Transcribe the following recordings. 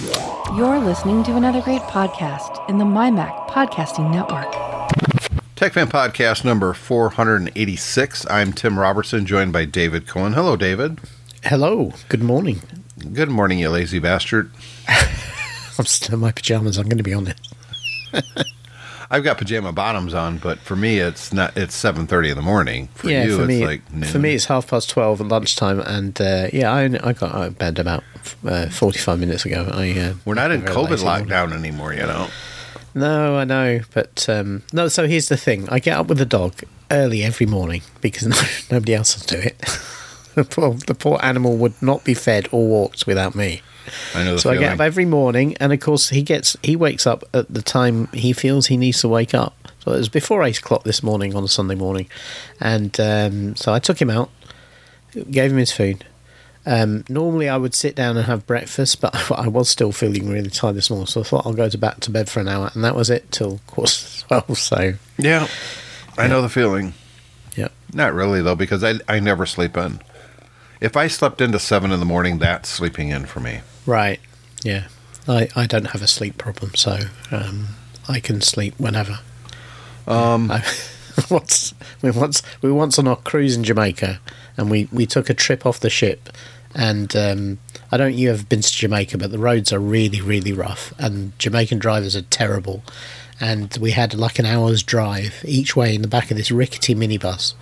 You're listening to another great podcast in the MyMac Podcasting Network. TechFan Podcast number 486. I'm Tim Robertson, joined by David Cohen. Hello, David. Hello. Good morning. Good morning, you lazy bastard. I'm still in my pajamas. I'm going to be honest. I've got pajama bottoms on, but for me, it's not. It's seven thirty in the morning. For yeah, you, for it's me, like noon. for me, it's half past twelve at lunchtime, and uh, yeah, I, I got out of bed about uh, forty-five minutes ago. I uh, we're not in COVID lazy morning. lockdown anymore. You know. No, I know, but um, no. So here's the thing: I get up with the dog early every morning because no, nobody else will do it. the, poor, the poor animal would not be fed or walked without me. I know the So I get up every morning, and of course he gets he wakes up at the time he feels he needs to wake up. So it was before eight o'clock this morning on a Sunday morning, and um, so I took him out, gave him his food. Um, normally I would sit down and have breakfast, but I was still feeling really tired this morning, so I thought I'll go to back to bed for an hour, and that was it till quarter to twelve. So yeah, I know the feeling. yeah, Not really though, because I I never sleep in. If I slept into seven in the morning, that's sleeping in for me. Right, yeah. I, I don't have a sleep problem, so um, I can sleep whenever. Um, I, once we once we were once on our cruise in Jamaica, and we, we took a trip off the ship, and um, I don't know you have been to Jamaica, but the roads are really really rough, and Jamaican drivers are terrible, and we had like an hour's drive each way in the back of this rickety minibus,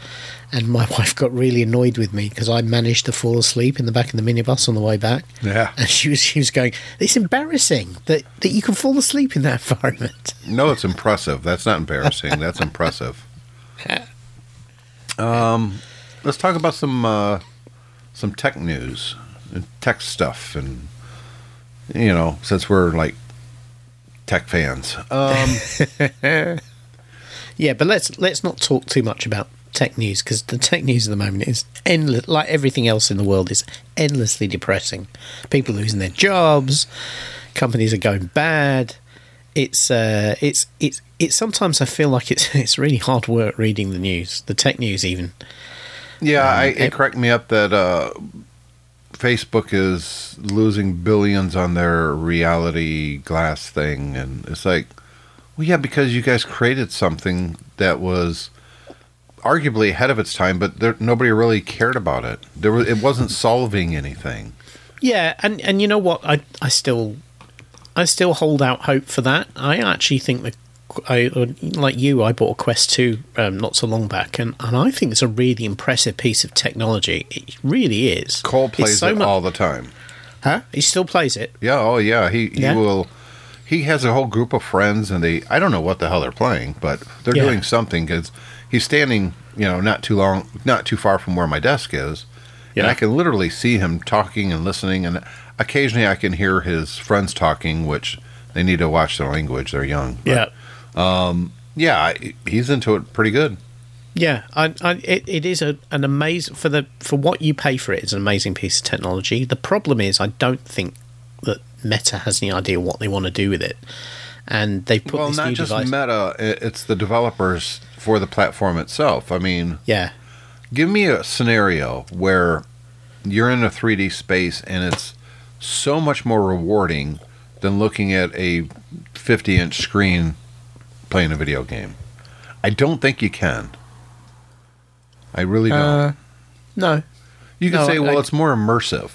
and my wife got really annoyed with me because I managed to fall asleep in the back of the minibus on the way back. Yeah. and she was she was going, "It's embarrassing that that you can fall asleep in that environment." No, it's impressive. That's not embarrassing. That's impressive. Um, let's talk about some uh, some tech news, and tech stuff, and you know, since we're like tech fans. Um, Yeah, but let's let's not talk too much about tech news because the tech news at the moment is endless. Like everything else in the world, is endlessly depressing. People losing their jobs, companies are going bad. It's uh, it's it's it's. Sometimes I feel like it's it's really hard work reading the news, the tech news even. yeah, I, it it- cracked me up that uh, Facebook is losing billions on their reality glass thing, and it's like, well, yeah, because you guys created something that was arguably ahead of its time, but there, nobody really cared about it. There was, it wasn't solving anything. Yeah, and and you know what? I I still I still hold out hope for that. I actually think that I uh, like you. I bought a Quest two um, not so long back, and, and I think it's a really impressive piece of technology. It really is. Cole plays so it all the time. Huh? He still plays it. Yeah, oh yeah, he he Yeah? will. He has a whole group of friends, and they I don't know what the hell they're playing, but they're Yeah. doing something because he's standing, you know, not too long, not too far from where my desk is, and I can literally see him talking and listening, and occasionally I can hear his friends talking, which they need to watch their language. They're young. But, yeah, um, I- he's into it pretty good. Yeah, I, I, it, it is a, an amazing for the for what you pay for it. It's an amazing piece of technology. The problem is, I don't think that Meta has any idea what they want to do with it, and they put well, not just device. Meta; it's the developers for the platform itself. I mean, yeah, Give me a scenario where you're in a 3D space and it's so much more rewarding than looking at a 50 inch screen playing a video game. I don't think you can. I really don't. Uh, no, you can no, say, well, I- it's more immersive.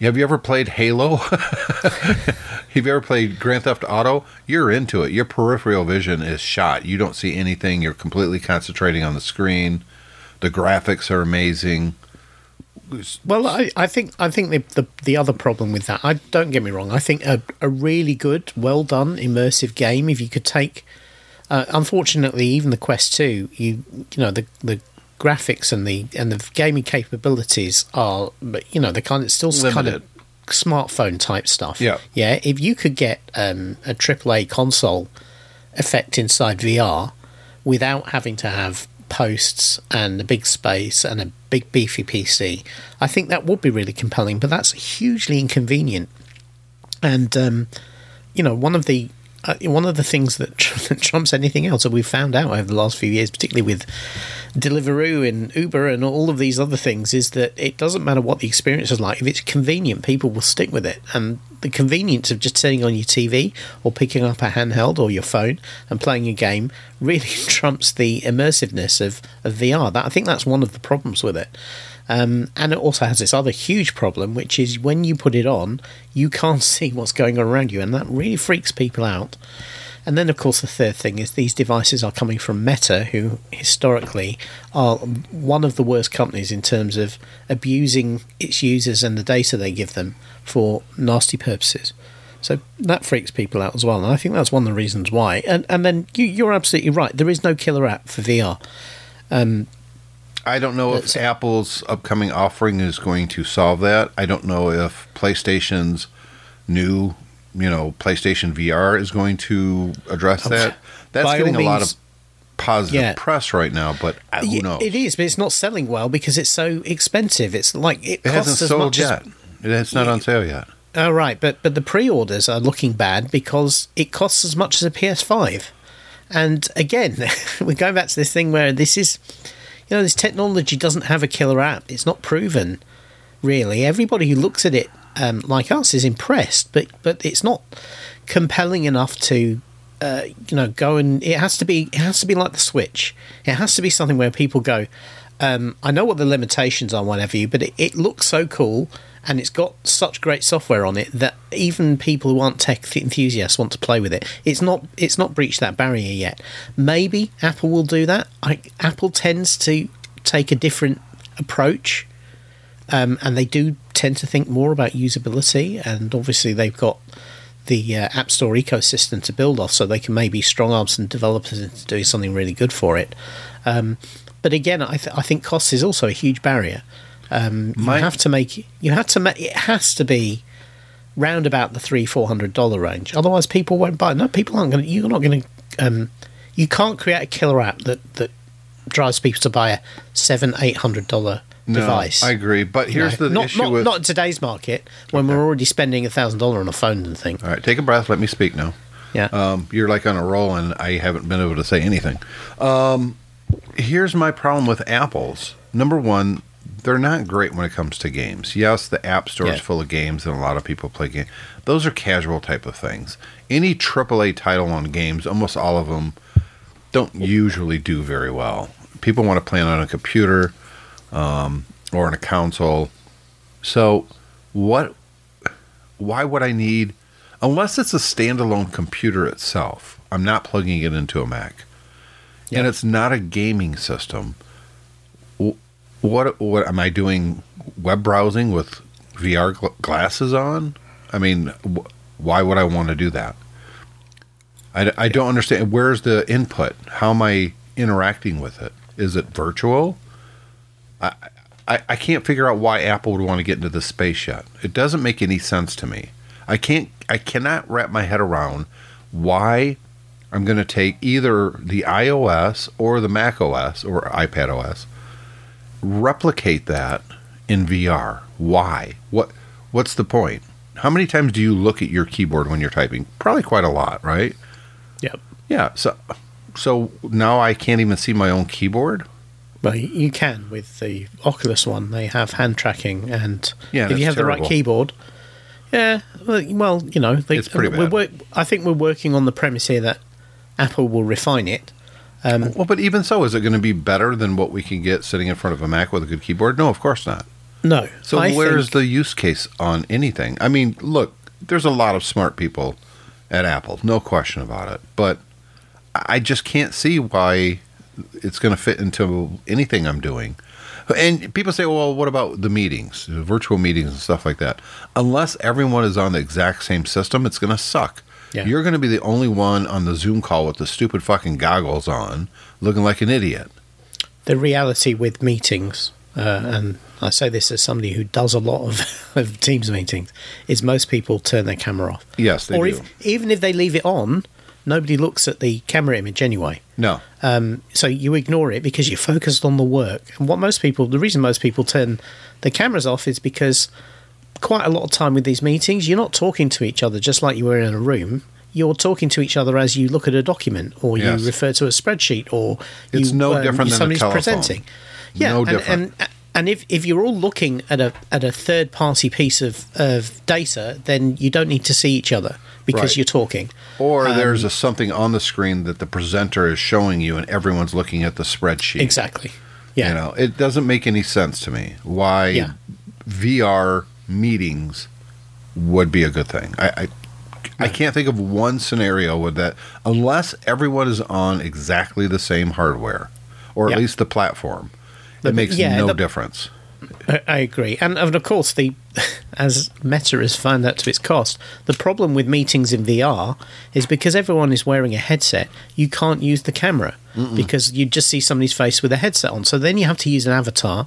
Have you ever played Halo? Have you ever played Grand Theft Auto? You're into it. Your peripheral vision is shot. You don't see anything. You're completely concentrating on the screen. The graphics are amazing. Well, I, I think I think the, the the other problem with that, I don't get me wrong, I think a, a really good, well done, immersive game. If you could take, uh, unfortunately, even the Quest Two, you you know the the graphics and the and the gaming capabilities are, but you know, they kind of still kind of smartphone type stuff. Yeah. yeah. If you could get um, a AAA console effect inside VR without having to have posts and a big space and a big beefy PC, I think that would be really compelling. But that's hugely inconvenient. And um, you know, one of the Uh, one of the things that, trumps anything else that we've found out over the last few years, particularly with Deliveroo and Uber and all of these other things, is that it doesn't matter what the experience is like. If it's convenient, people will stick with it. And the convenience of just sitting on your TV or picking up a handheld or your phone and playing a game really trumps the immersiveness of, of VR. That I think that's one of the problems with it. Um, and it also has this other huge problem, which is when you put it on, you can't see what's going on around you, and that really freaks people out. And then, of course, the third thing is these devices are coming from Meta, who historically are one of the worst companies in terms of abusing its users and the data they give them for nasty purposes. So that freaks people out as well, and I think that's one of the reasons why. And and then you, you're absolutely right. There is no killer app for VR. Um, I don't know if Apple's upcoming offering is going to solve that. I don't know if PlayStation's new, you know, PlayStation VR is going to address that. That's By getting a lot of positive Yeah. press right now, but uh, who knows? It is, but it's not selling well because it's so expensive. It's like it, It costs hasn't as sold much yet. as. it's not on sale yet. Oh right, but but the pre-orders are looking bad because it costs as much as a PS5. And again, we're going back to this thing where this is, you know, this technology doesn't have a killer app. It's not proven, really. Everybody who looks at it, um, like us, is impressed, but but it's not compelling enough to uh, you know go and it has to be it has to be like the switch it has to be something where people go um, i know what the limitations are whatever you but it, it looks so cool and it's got such great software on it that even people who aren't tech enthusiasts want to play with it it's not it's not breached that barrier yet maybe apple will do that I, apple tends to take a different approach um, and they do tend to think more about usability and obviously they've got the uh, App Store ecosystem to build off, so they can maybe strong arm some developers into doing something really good for it. Um, but again, I, th- I think cost is also a huge barrier. Um, you My- have to make you have to make it has to be round about the three four hundred dollar range. Otherwise, people won't buy. No, people aren't going to. You're not going to. Um, you can't create a killer app that that drives people to buy a seven eight hundred dollar No, device. I agree. But here's No, the not, issue not, with. not in today's market when we're already spending a thousand dollar on a phone and thing. all right, take a breath. Let me speak now. Yeah. Um, you're like on a roll, and I haven't been able to say anything. Um, here's my problem with Apple's. Number one, they're not great when it comes to games. Yes, the App Store is Yeah. full of games, and a lot of people play games. Those are casual type of things. Any AAA title on games, almost all of them, don't usually do very well. People want to play it on a computer um, or on a console. So, what? Why would I need? Unless it's a standalone computer itself, I'm not plugging it into a Mac, and it's not a gaming system. Wh- What? What am I doing? Web browsing with VR gl- glasses on? I mean, wh- why would I want to do that? I, I don't understand. Where's the input? How am I interacting with it? Is it virtual? I, I, I can't figure out why Apple would want to get into this space yet. It doesn't make any sense to me. I can't. I cannot wrap my head around why I'm going to take either the iOS or the Mac OS or iPad OS, replicate that in VR. Why? What? What's the point? How many times do you look at your keyboard when you're typing? Probably quite a lot, right? Yep. Yeah. So, so now I can't even see my own keyboard. Well, you- can with the Oculus one. They have hand tracking, and Yeah, if you have the right keyboard, yeah. Well, well you know, they, It's pretty bad. I think we're working on the premise here that Apple will refine it. Um, Well, but even so, is it going to be better than what we can get sitting in front of a Mac with a good keyboard? No, of course not. no, So I where's think- the use case on anything? I mean, look, there's a lot of smart people at Apple, no question about it. But I just can't see why it's going to fit into anything I'm doing. And people say, well, what about the meetings, the virtual meetings and stuff like that? Unless everyone is on the exact same system, it's going to suck. Yeah. You're going to be the only one on the Zoom call with the stupid fucking goggles on, looking like an idiot. the reality with meetings, uh, and I say this as somebody who does a lot of, of Teams meetings, is most people turn their camera off. Yes, they or do. If, even if they leave it on, nobody looks at the camera image anyway. no. Um, so you ignore it because you're focused on the work. And what most people, the reason most people turn the cameras off is because quite a lot of time with these meetings, you're not talking to each other just like you were in a room. you're talking to each other as you look at a document or Yes. you refer to a spreadsheet or It's you, no um, different than somebody's presenting. Yeah, No and, different. And, and if, if you're all looking at a at a third party piece of, of data, then you don't need to see each other because Right. you're talking. Or Um, there's a something on the screen that the presenter is showing you, and everyone's looking at the spreadsheet. Exactly. Yeah. You know, it doesn't make any sense to me why Yeah. VR meetings would be a good thing. I, I I can't think of one scenario with that unless everyone is on exactly the same hardware, or Yeah. at least the platform. It makes yeah, no the- difference. I, agree, and, and of course, the as Meta has found out to its cost, the problem with meetings in VR is because everyone is wearing a headset, you can't use the camera because you just see somebody's face with a headset on. So then you have to use an avatar,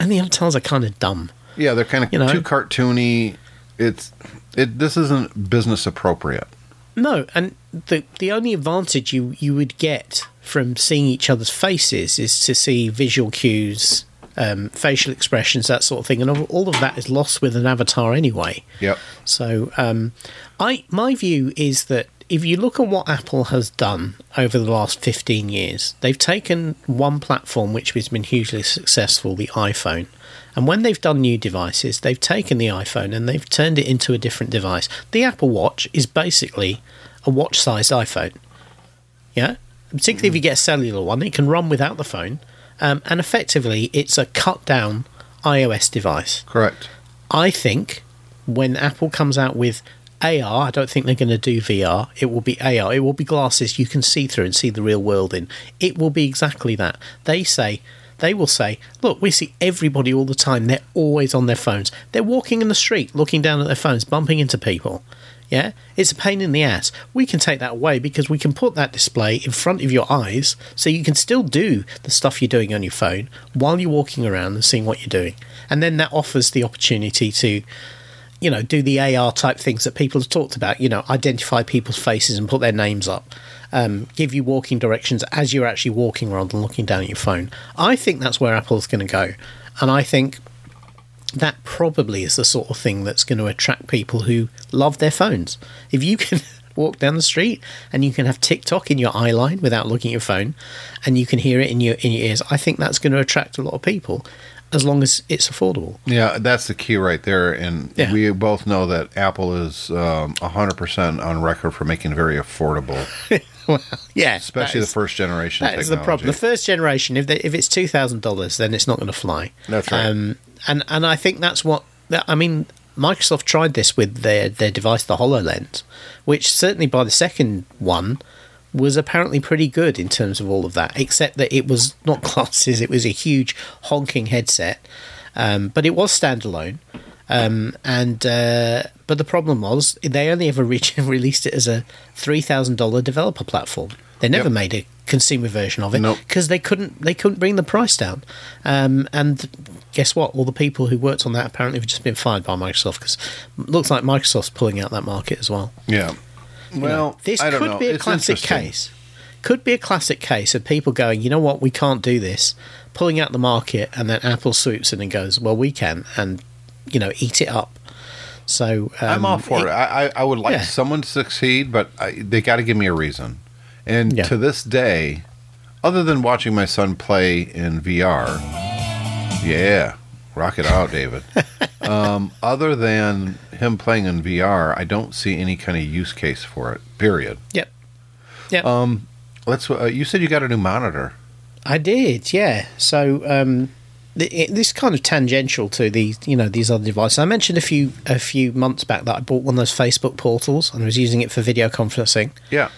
and the avatars are kind of dumb. Yeah, they're kind of You know? too cartoony. It's it. This isn't business appropriate. No, and the the only advantage you you would get from seeing each other's faces is to see visual cues, um, facial expressions, that sort of thing, and all- of that is lost with an avatar anyway. Yep. So, um, I my view is that if you look at what Apple has done over the last fifteen years, they've taken one platform which has been hugely successful, the iPhone, and when they've done new devices, they've taken the iPhone and they've turned it into a different device. The Apple Watch is basically a watch-sized iPhone. Yeah, particularly if you get a cellular one, it can run without the phone, um, and effectively, it's a cut-down iOS device. Correct. I think when Apple comes out with AR, I don't think they're going to do VR. It will be AR. It will be glasses you can see through and see the real world in. It will be exactly that. They say they will say, "Look, we see everybody all the time. They're always on their phones. They're walking in the street, looking down at their phones, bumping into people." Yeah, it's a pain in the ass. We can take that away because we can put that display in front of your eyes so you can still do the stuff you're doing on your phone while you're walking around and seeing what you're doing. And then that offers the opportunity to, you know, do the AR type things that people have talked about, you know, identify people's faces and put their names up, um, give you walking directions as you're actually walking rather than looking down at your phone. I think that's where Apple's going to go. And I think that probably is the sort of thing that's going to attract people who love their phones. If you can walk down the street and you can have TikTok in your eye line without looking at your phone, and you can hear it in your in your ears, I think that's going to attract a lot of people, as long as it's affordable. Yeah, that's the key right there. And Yeah. we both know that Apple is um, 100% on record for making very affordable, well, yeah, especially the is- first generation. That is the problem. The first generation, if they, if it's two thousand dollars, then it's not going to fly. That's right. Um, and and I think that's what I mean. Microsoft tried this with their their device, the Hololens, which certainly by the second one was apparently pretty good in terms of all of that. Except that it was not glasses; it was a huge honking headset, um, but it was standalone. Um, and uh, but the problem was they only ever re- released it as a three thousand dollar developer platform. They never Yep. made a consumer version of it Nope. because they couldn't they couldn't bring the price down. Um, and guess what? All the people who worked on that apparently have just been fired by Microsoft because looks like Microsoft's pulling out that market as well. Yeah. Well, this I don't could know. be a It's classic case. Could be a classic case of people going, you know what, we can't do this, pulling out the market, and then Apple swoops in and goes, well, we can, and you know, eat it up. So um, I'm all for it. I, I, I would like Yeah. someone to succeed, but I, they got to give me a reason. And Yeah. to this day, other than watching my son play in VR, yeah, rock it out, David. um, other than him playing in VR, I don't see any kind of use case for it. Period. Yep. Yep. Um, let's. Uh, you said you got a new monitor. I did, yeah. So um, it, this is kind of tangential to these, you know, these other devices. I mentioned a few a few months back that I bought one of those Facebook portals and I was using it for video conferencing. Yeah.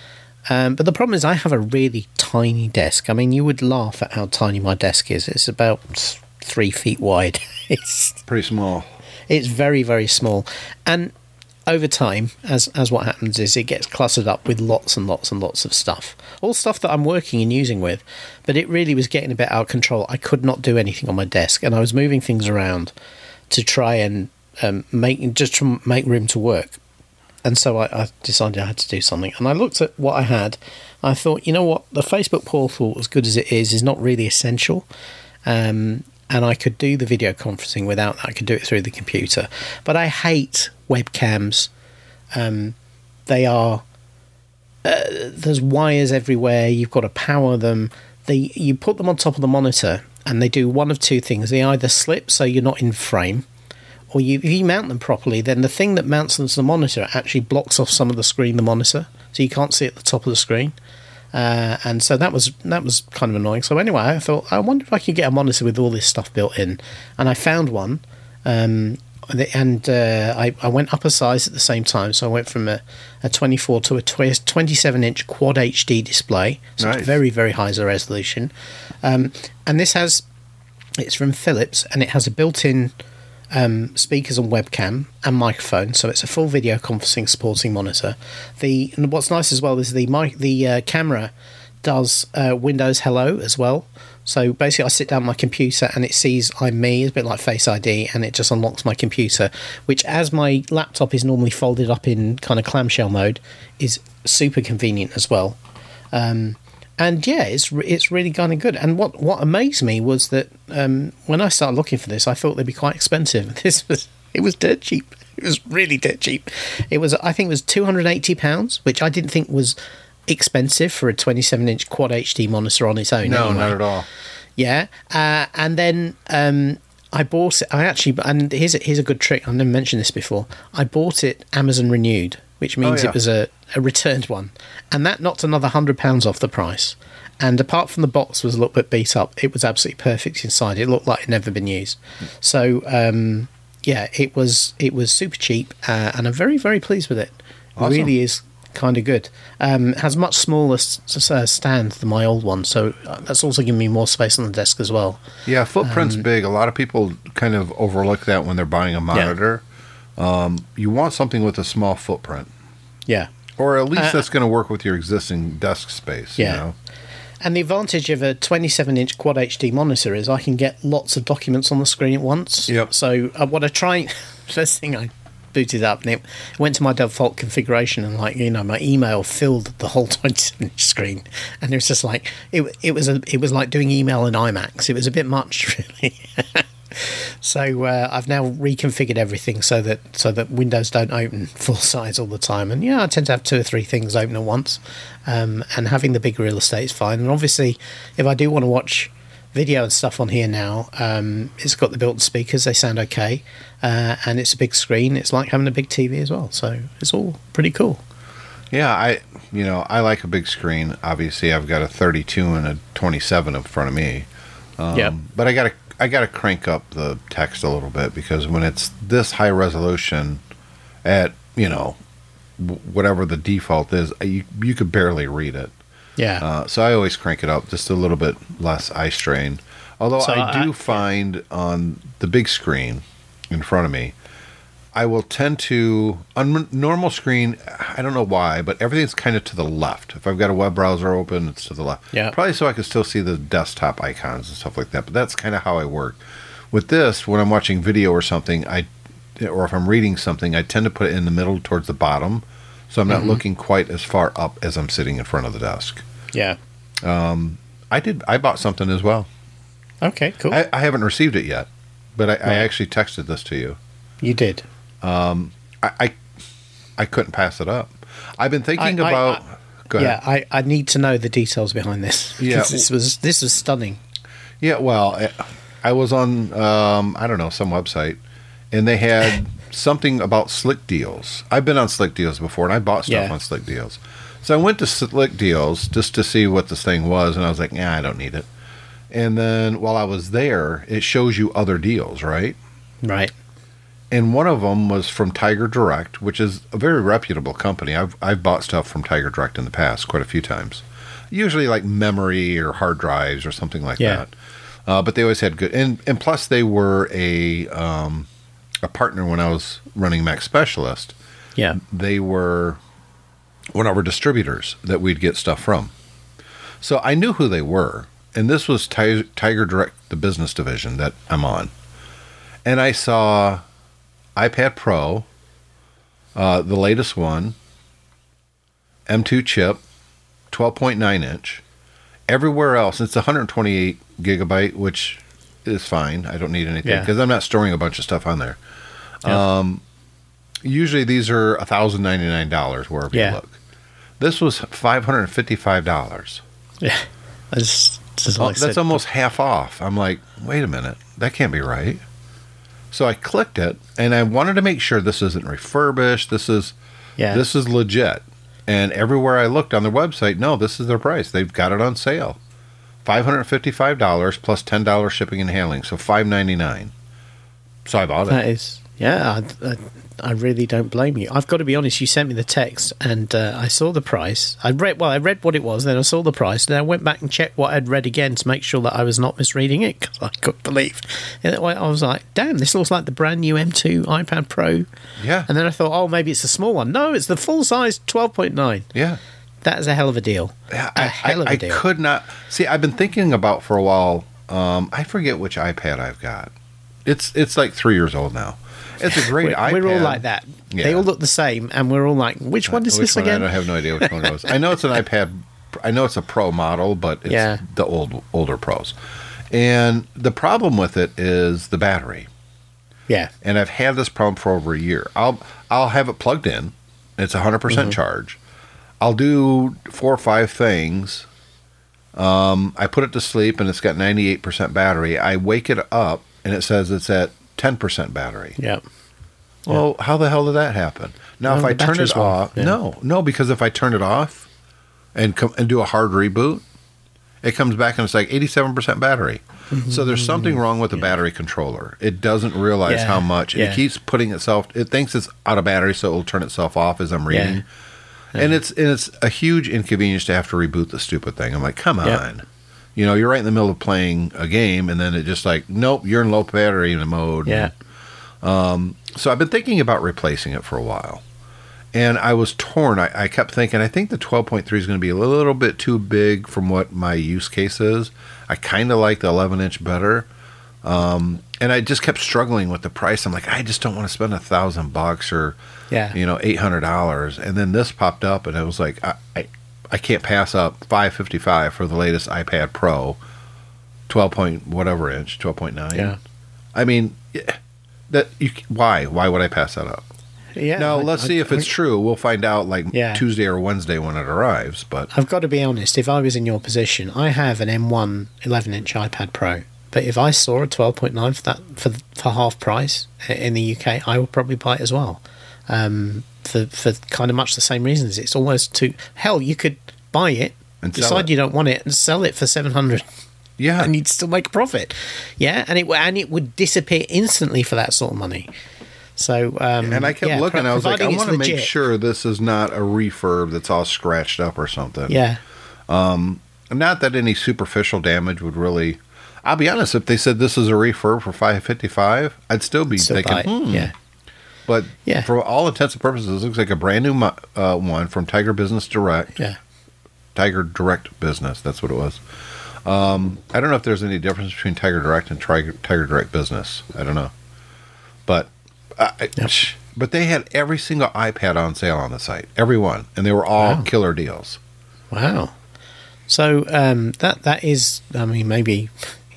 Um, but the problem is, I have a really tiny desk. I mean, you would laugh at how tiny my desk is. It's about three feet wide. it's Pretty small. it's very very small, and over time, as as what happens is it gets cluttered up with lots and lots and lots of stuff, all stuff that I'm working and using with. But it really was getting a bit out of control. I could not do anything on my desk, and I was moving things around to try and um, make just to make room to work. And so I, I decided I had to do something. And I looked at what I had. I thought, you know what, the Facebook portal, as good as it is, is not really essential. Um, and I could do the video conferencing without that. I could do it through the computer. But I hate webcams. Um, they are uh, there's wires everywhere. You've got to power them. They you put them on top of the monitor, and they do one of two things. They either slip, so you're not in frame, or you, if you mount them properly, then the thing that mounts them to the monitor actually blocks off some of the screen, the monitor, so you can't see at the top of the screen. Uh, and so that was that was kind of annoying. So anyway, I thought I wonder if I could get a monitor with all this stuff built in, and I found one. Um, and uh, I, I went up a size at the same time, so I went from a, a 24 to a 27 inch quad HD display, so Nice. it's very very high resolution. Um, and this has it's from Philips, and it has a built-in um, speakers and webcam and microphone, so it's a full video conferencing supporting monitor. The and what's nice as well is the mic, the uh, camera does uh, Windows Hello as well. So basically, I sit down my computer and it sees I'm me. It's a bit like Face ID, and it just unlocks my computer. Which, as my laptop is normally folded up in kind of clamshell mode, is super convenient as well. Um, and yeah, it's it's really kind of good. And what what amazed me was that um, when I started looking for this, I thought they'd be quite expensive. This was it was dirt cheap. It was really dirt cheap. It was I think it was two hundred eighty pounds, which I didn't think was expensive for a twenty seven inch quad HD monitor on its own. No, anyway. not at all. Yeah, uh, and then um, I bought it. I actually, and here's a, here's a good trick. I've never mentioned this before. I bought it Amazon renewed, which means yeah. it was a, a returned one, and that knocked another hundred pounds off the price. And apart from the box was a little bit beat up, it was absolutely perfect inside. It looked like it had never been used. So um, yeah, it was it was super cheap, uh, and I'm very very pleased with it. It Awesome. really is kind of good. Um, it has much smaller uh, stand than my old one, so uh, that's also giving me more space on the desk as well. Yeah, footprint's Um, big. A lot of people kind of overlook that when they're buying a monitor. Um, you want something with a small footprint, Yeah. or at least Uh, that's going to work with your existing desk space. Yeah. You know? And the advantage of a 27 inch quad HD monitor is I can get lots of documents on the screen at once. Yep. So uh, what I try, first thing I booted up and it went to my default configuration and like you know my email filled the whole 27 inch screen and it was just like it it was a it was like doing email in IMAX. It was a bit much really. So uh, I've now reconfigured everything so that so that Windows don't open full size all the time. And yeah, I tend to have two or three things open at once. Um, and having the big real estate is fine. And obviously, if I do want to watch video and stuff on here now, um, it's got the built-in speakers; they sound okay, uh, and it's a big screen. It's like having a big TV as well. So it's all pretty cool. Yeah, I you know I like a big screen. Obviously, I've got a 32 and a 27 in front of me. Um, Yep. But I got to I got to crank up the text a little bit because when it's this high resolution, at you know whatever the default is, you you could barely read it. Yeah. Uh, so I always crank it up just a little bit less eye strain. Although So I do I- find on the big screen in front of me, I will tend to on normal screen. I don't know why, but everything's kind of to the left. If I've got a web browser open, it's to the left. Yeah. Probably so I can still see the desktop icons and stuff like that. But that's kind of how I work. With this, when I'm watching video or something, I or if I'm reading something, I tend to put it in the middle towards the bottom, so I'm not Mm-hmm. looking quite as far up as I'm sitting in front of the desk. yeah. I did. I bought something as well. Okay. Cool. I, I haven't received it yet, but I, I actually texted this to you. you did. I, I, I couldn't pass it up. I've been thinking about. go ahead. Yeah. I, I need to know the details behind this. Yeah. This was this was stunning. Yeah. Well, I, I was on. Um, I don't know some website, and they had something about Slick Deals. I've been on Slick Deals before, and I bought stuff Yeah. on Slick Deals. So I went to Slick Deals just to see what this thing was, and I was like, "Yeah, I don't need it." And then while I was there, it shows you other deals, right? Right. and one of them was from Tiger Direct, which is a very reputable company. I've I've bought stuff from Tiger Direct in the past quite a few times, usually like memory or hard drives or something like Yeah. that. Uh, but they always had good, and and plus they were a um, a partner when I was running Mac Specialist. Yeah. They were one of our distributors that we'd get stuff from. So I knew who they were, and this was Ti- Tiger Direct, the business division that I'm on. And I saw iPad Pro, uh, the latest one, M2 chip, 12.9 inch. Everywhere else, it's 128 gigabyte, which is fine. I don't need anything Yeah. because I'm not storing a bunch of stuff on there. Yeah. Um, usually these are $1,099 wherever Yeah. you look. This was five hundred and fifty-five dollars. Yeah, that's, that's, Oh, like that's said, almost half off. I'm like, wait a minute, that can't be right. So I clicked it, and I wanted to make sure this isn't refurbished. This is yeah. this is legit. And everywhere I looked on their website, no, this is their price. They've got it on sale. Five hundred fifty-five dollars plus plus ten dollars shipping and handling, so five ninety-nine. So I bought it. That is, yeah. I, I, I really don't blame you. I've got to be honest. You sent me the text, and uh, I saw the price. I read well. I read what it was, then I saw the price. Then I went back and checked what I'd read again to make sure that I was not misreading it because I couldn't believe. And I was like, "Damn, this looks like the brand new M2 iPad Pro." Yeah, And then I thought, "Oh, maybe it's a small one." No, it's the full size 12.9. yeah. That is a hell of a deal. Yeah, A I, hell of I, a deal. I could not see. I've been thinking about for a while. Um, I forget which iPad I've got. It's it's like three years old now. It's a great we're, iPad. we're all like that. They all look the same, and we're all like, "Which one is Which this one? again?" I don't have no idea which one it was. I know it's an iPad. I know it's a Pro model, but it's Yeah. the old older Pros. And the problem with it is the battery. Yeah, And I've had this problem for over a year. I'll I'll have it plugged in. It's 100% Mm-hmm. percent charge. I'll do four or five things. Um, I put it to sleep and it's got 98% battery. I wake it up and it says it's at 10% battery. yeah. Well, how the hell did that happen? Now, if I turn it off, yeah. no, no, because if I turn it off and come and do a hard reboot, it comes back and it's like 87% battery. So there's something wrong with the battery controller. It doesn't realize Yeah, how much. yeah. It keeps putting itself. It thinks it's out of battery, so it will turn itself off as I'm reading. And it's and it's a huge inconvenience to have to reboot the stupid thing. I'm like, come on. Yeah. You know, you're right in the middle of playing a game, and then it just like, nope, you're in low battery mode. Yeah. So I've been thinking about replacing it for a while. And I was torn. I, I kept thinking, I think the 12.3 is going to be a little bit too big from what my use case is. I kind of like the 11 inch better. Um, and I just kept struggling with the price. I'm like, I just don't want to spend a thousand bucks or, Yeah. you know, $800. And then this popped up and it was like, I, I, I can't pass up 555 for the latest iPad Pro, 12 point whatever inch, 12.9. Yeah. I mean, that you why why would I pass that up? Yeah. now I- let's I- see if it's I- true. We'll find out like Yeah. Tuesday or Wednesday when it arrives. But I've got to be honest. If I was in your position, I have an M1 11-inch iPad Pro. But if I saw a 12.9 for that for for half price in the UK, I would probably buy it as well. Um, for for kind of much the same reasons. It's almost too hell. You could buy it, And decide it. you don't want it, and sell it for seven hundred, yeah, and you'd still make a profit. Yeah, and it and it would disappear instantly for that sort of money. So um, and I kept yeah, looking. I was like, I want to make sure this is not a refurb that's all scratched up or something. Yeah, Um, Not that any superficial damage would really. I'll be honest. If they said this is a refurb for five fifty five, I'd still be still thinking, hmm. Yeah. But Yeah. for all intents and purposes, it looks like a brand new uh, one from Tiger Business Direct. Yeah. Tiger Direct Business. That's what it was. Um, I don't know if there's any difference between Tiger Direct and Tiger, Tiger Direct Business. I don't know, but Yep. but they had every single iPad on sale on the site, every one, and they were all Wow. killer deals. Wow. So um, that that is, I mean, maybe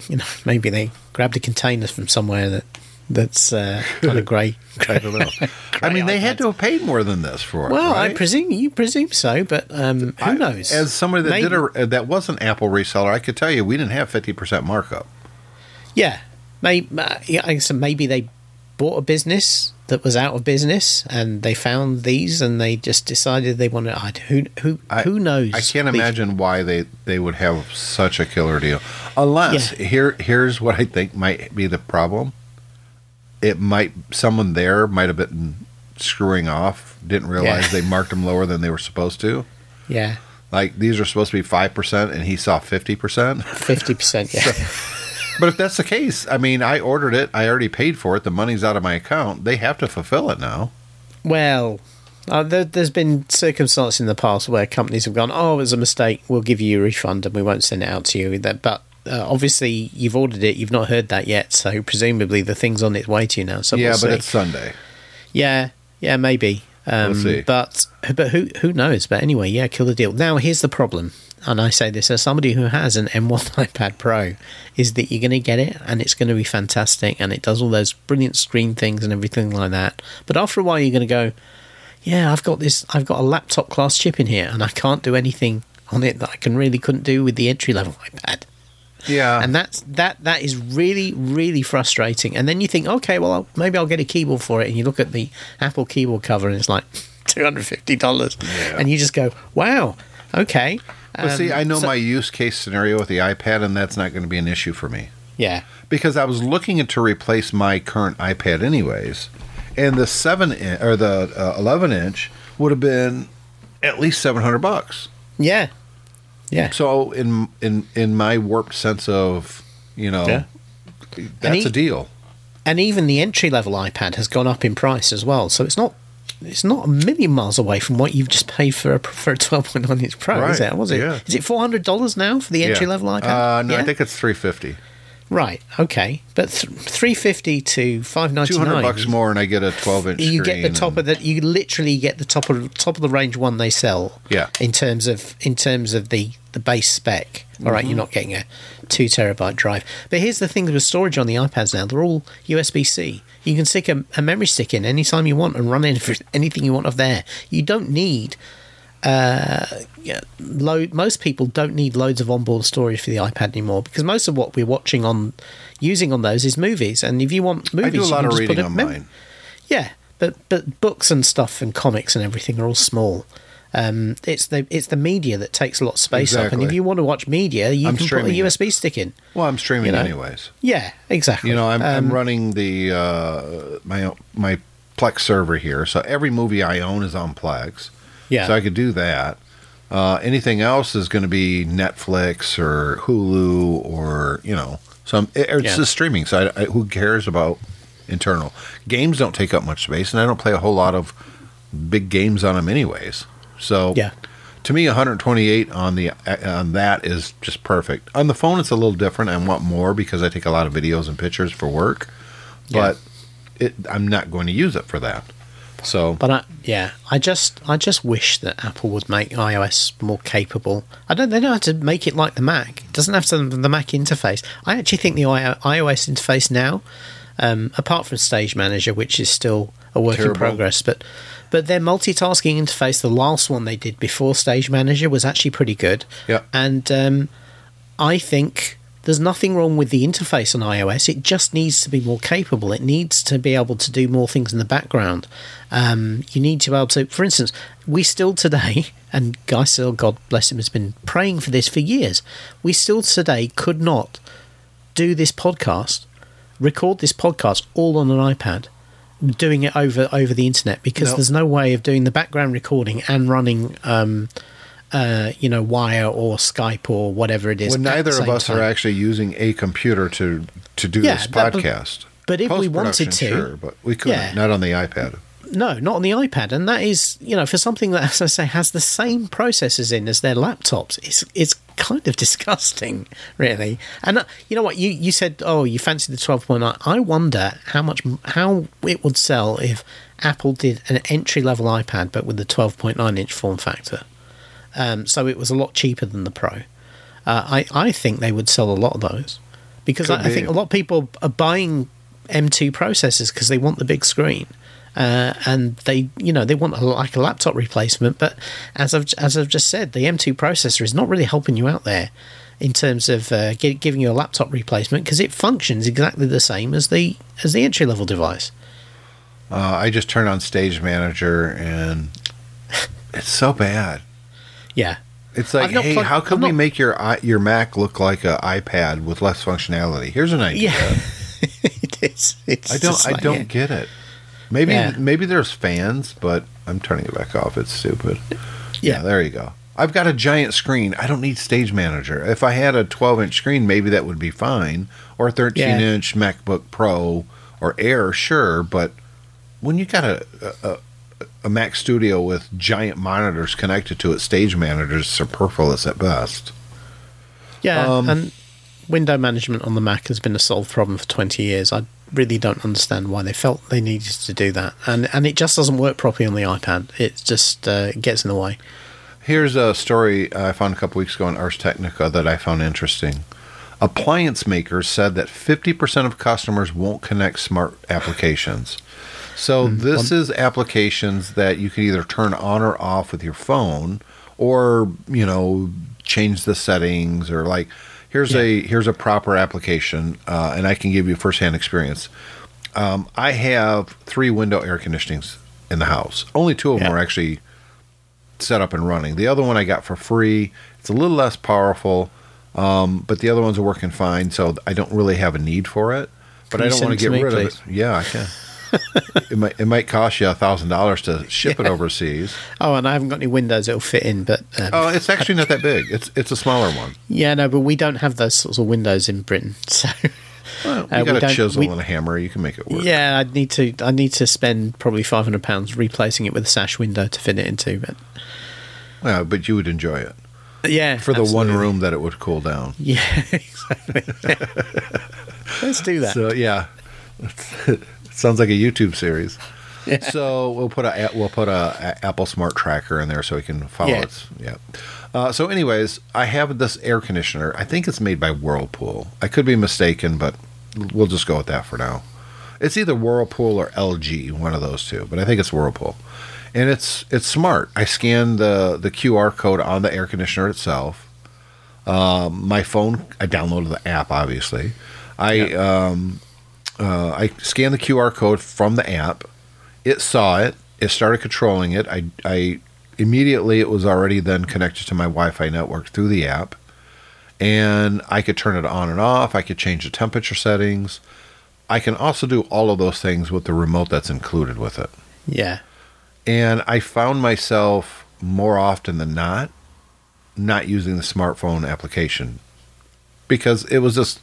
you know, maybe they grabbed a container from somewhere that that's uh, kind of grey. I don't know. I mean, they had to have paid more than this for it. Well, I presume you presume so, but um, who I- knows? As somebody that Maybe- did a that was an Apple reseller, I could tell you we didn't have fifty percent markup. yeah, maybe uh, yeah, I guess maybe they bought a business that was out of business, and they found these, and they just decided they wanted. I, who who I- who knows? I can't imagine why they, they would have such a killer deal. Unless Yeah. here here's what I think might be the problem. It might someone there might have been screwing off, didn't realize Yeah. they marked them lower than they were supposed to. Yeah, Like these are supposed to be five percent, and he saw fifty percent. fifty percent. Yeah. But if that's the case, I mean, I ordered it, I already paid for it, the money's out of my account. They have to fulfill it now. Well, uh, there, there's been circumstances in the past where companies have gone, "Oh, it was a mistake. We'll give you a refund and we won't send it out to you." But uh, obviously, you've ordered it. You've not heard that yet, so presumably the thing's on its way to you now. So yeah, we'll but see. it's Sunday. yeah, yeah, maybe. Um, We'll see. But but who who knows? But anyway, yeah, kill the deal. Now here's the problem, and I say this as somebody who has an M1 iPad Pro, is that you're going to get it and it's going to be fantastic and it does all those brilliant screen things and everything like that. But after a while, you're going to go, yeah, I've got this, I've got a laptop class chip in here, and I can't do anything on it that I can really couldn't do with the entry level iPad. Yeah. and that's that that is really really frustrating and then you think okay well I'll, maybe i'll get a keyboard for it and you look at the apple keyboard cover and it's like $250 Yeah. and you just go wow okay but see, Um, I know so- my use case scenario with the iPad, and that's not going to be an issue for me yeah because I was looking to replace my current iPad anyways, and the seven in, or the uh, eleven inch would have been at least seven hundred bucks. yeah yeah So in in in my warped sense of you know, Yeah. that's he- a deal. and even the entry level iPad has gone up in price as well. So it's not it's not a million miles away from what you've just paid for a for a twelve point nine inch Pro, is it? Was it? yeah. Is it four hundred dollars now for the entry level iPad? Uh, no, Yeah? I think it's three fifty. Right. Okay, but th- three fifty to five ninety Two hundred nine. bucks more, and I get a twelve inch. You get the top of the. You literally get the top of top of the range one they sell. Yeah. In terms of in terms of the the base spec. All right, Mm-hmm. you're not getting a two terabyte drive. But here's the thing with storage on the iPads now: they're all USB C. You can stick a, a memory stick in anytime you want and run in for anything you want off there. You don't need. Uh, yeah, load. Most people don't need loads of onboard storage for the iPad anymore because most of what we're watching on, using on those is movies. And if you want movies, I do a you lot can of reading on mem- mine. yeah, but but books and stuff and comics and everything are all small. Um, it's the it's the media that takes a lot of space up, and if you want to watch media, you I'm can put a streaming it. USB stick in. Well, I'm streaming You know. anyways. Yeah, exactly. You know, I'm, I'm Um, running the uh, my my Plex server here, so every movie I own is on Plex. Yeah, So I could do that. Uh, anything else is going to be Netflix or Hulu or you know, some it- it's Yeah. just streaming. So I, I, who cares about internal games? Don't take up much space, and I don't play a whole lot of big games on them anyways. So Yeah. to me, 128 on the on that is just perfect. On the phone, it's a little different. I want more because I take a lot of videos and pictures for work, but it, I'm not going to use it for that. So But I, yeah, I just I just wish that Apple would make iOS more capable. I don't they don't have to make it like the Mac. It doesn't have to the Mac interface. I actually think the iOS interface now, um, apart from Stage Manager, which is still a work in progress, but but their multitasking interface, the last one they did before Stage Manager, was actually pretty good. Yeah. and um, I think there's nothing wrong with the interface on iOS. It just needs to be more capable. It needs to be able to do more things in the background. Um, you need to be able to, for instance, we still today, and Guy Serle, God bless him, has been praying for this for years. We still today could not do this podcast, record this podcast all on an iPad, doing it over over the internet because No. there's no way of doing the background recording and running. Um, uh, you know, Wire or Skype or whatever it is. Well, neither of us time. are actually using a computer to to do Yeah, this that- but- podcast. but if we wanted to- sure, but we couldn't. Yeah. Not on the iPad. No, not on the iPad, and that is, you know, for something that, as I say, has the same processors in as their laptops. It's it's kind of disgusting, really. And uh, you know what? You you said, oh, you fancy the twelve point nine. I wonder how much how it would sell if Apple did an entry level iPad, but with the twelve point nine inch form factor. Um, so it was a lot cheaper than the Pro. Uh, I I think they would sell a lot of those because I, I think a lot of people are buying M2 processors because they want the big screen. Uh, and they, you know, they want a, like a laptop replacement. But as I've as I've just said, the M2 processor is not really helping you out there in terms of uh, gi- giving you a laptop replacement because it functions exactly the same as the as the entry level device. Uh, I just turned on Stage Manager and it's so bad. Yeah, It's like, hey, how can we not- make your your Mac look like an iPad with less functionality? Here's an idea. yeah, it is. It's I don't I like, don't yeah. get it. Maybe Yeah. maybe there's fans, but I'm turning it back off. It's stupid. Yeah. there you go. I've got a giant screen. I don't need Stage Manager. If I had a 12 inch screen, maybe that would be fine, or a 13 Yeah. inch MacBook Pro or Air, sure. But when you got a, a a Mac Studio with giant monitors connected to it, Stage is superfluous at best. Yeah, Um, and window management on the Mac has been a solved problem for 20 years. I really don't understand why they felt they needed to do that. And and it just doesn't work properly on the iPad. It just uh, gets in the way. Here's a story I found a couple weeks ago in Ars Technica that I found interesting. Appliance makers said that 50% of customers won't connect smart applications. So this is applications that you can either turn on or off with your phone, or you know change the settings, or like here's a here's a proper application, uh, and I can give you firsthand experience. Um, I have three window air conditionings in the house. Only two of them are actually set up and running. The other one I got for free. It's a little less powerful, um, but the other ones are working fine. So I don't really have a need for it. But Can I don't want to to get rid please? of it. Yeah, I can. it might it might cost you a thousand dollars to ship it overseas. Oh, and I haven't got any windows it'll fit in, but um, Oh, it's actually not that big. It's it's a smaller one. yeah, no, but we don't have those sorts of windows in Britain, so Well, you Uh, we got a chisel we- and a hammer. You can make it work. yeah, I'd need to I need to spend probably five hundred pounds replacing it with a sash window to fit it into, but Yeah, but you would enjoy it yeah, for the one room that it would cool down. Yeah, exactly. Let's do that. So yeah, sounds like a YouTube series. Yeah. So we'll put a we'll put a, a Apple Smart Tracker in there so we can follow Yeah. its yeah. Uh, so, anyways, I have this air conditioner. I think it's made by Whirlpool. I could be mistaken, but we'll just go with that for now. It's either Whirlpool or LG, one of those two, but I think it's Whirlpool. And it's it's smart. I scanned the the QR code on the air conditioner itself. Um, my phone, I downloaded the app, obviously. I um, uh, I scanned the QR code from the app. It saw it. It started controlling it. I, I immediately it was already then connected to my Wi-Fi network through the app, and I could turn it on and off. I could change the temperature settings. I can also do all of those things with the remote that's included with it. Yeah, And I found myself more often than not not using the smartphone application because it was just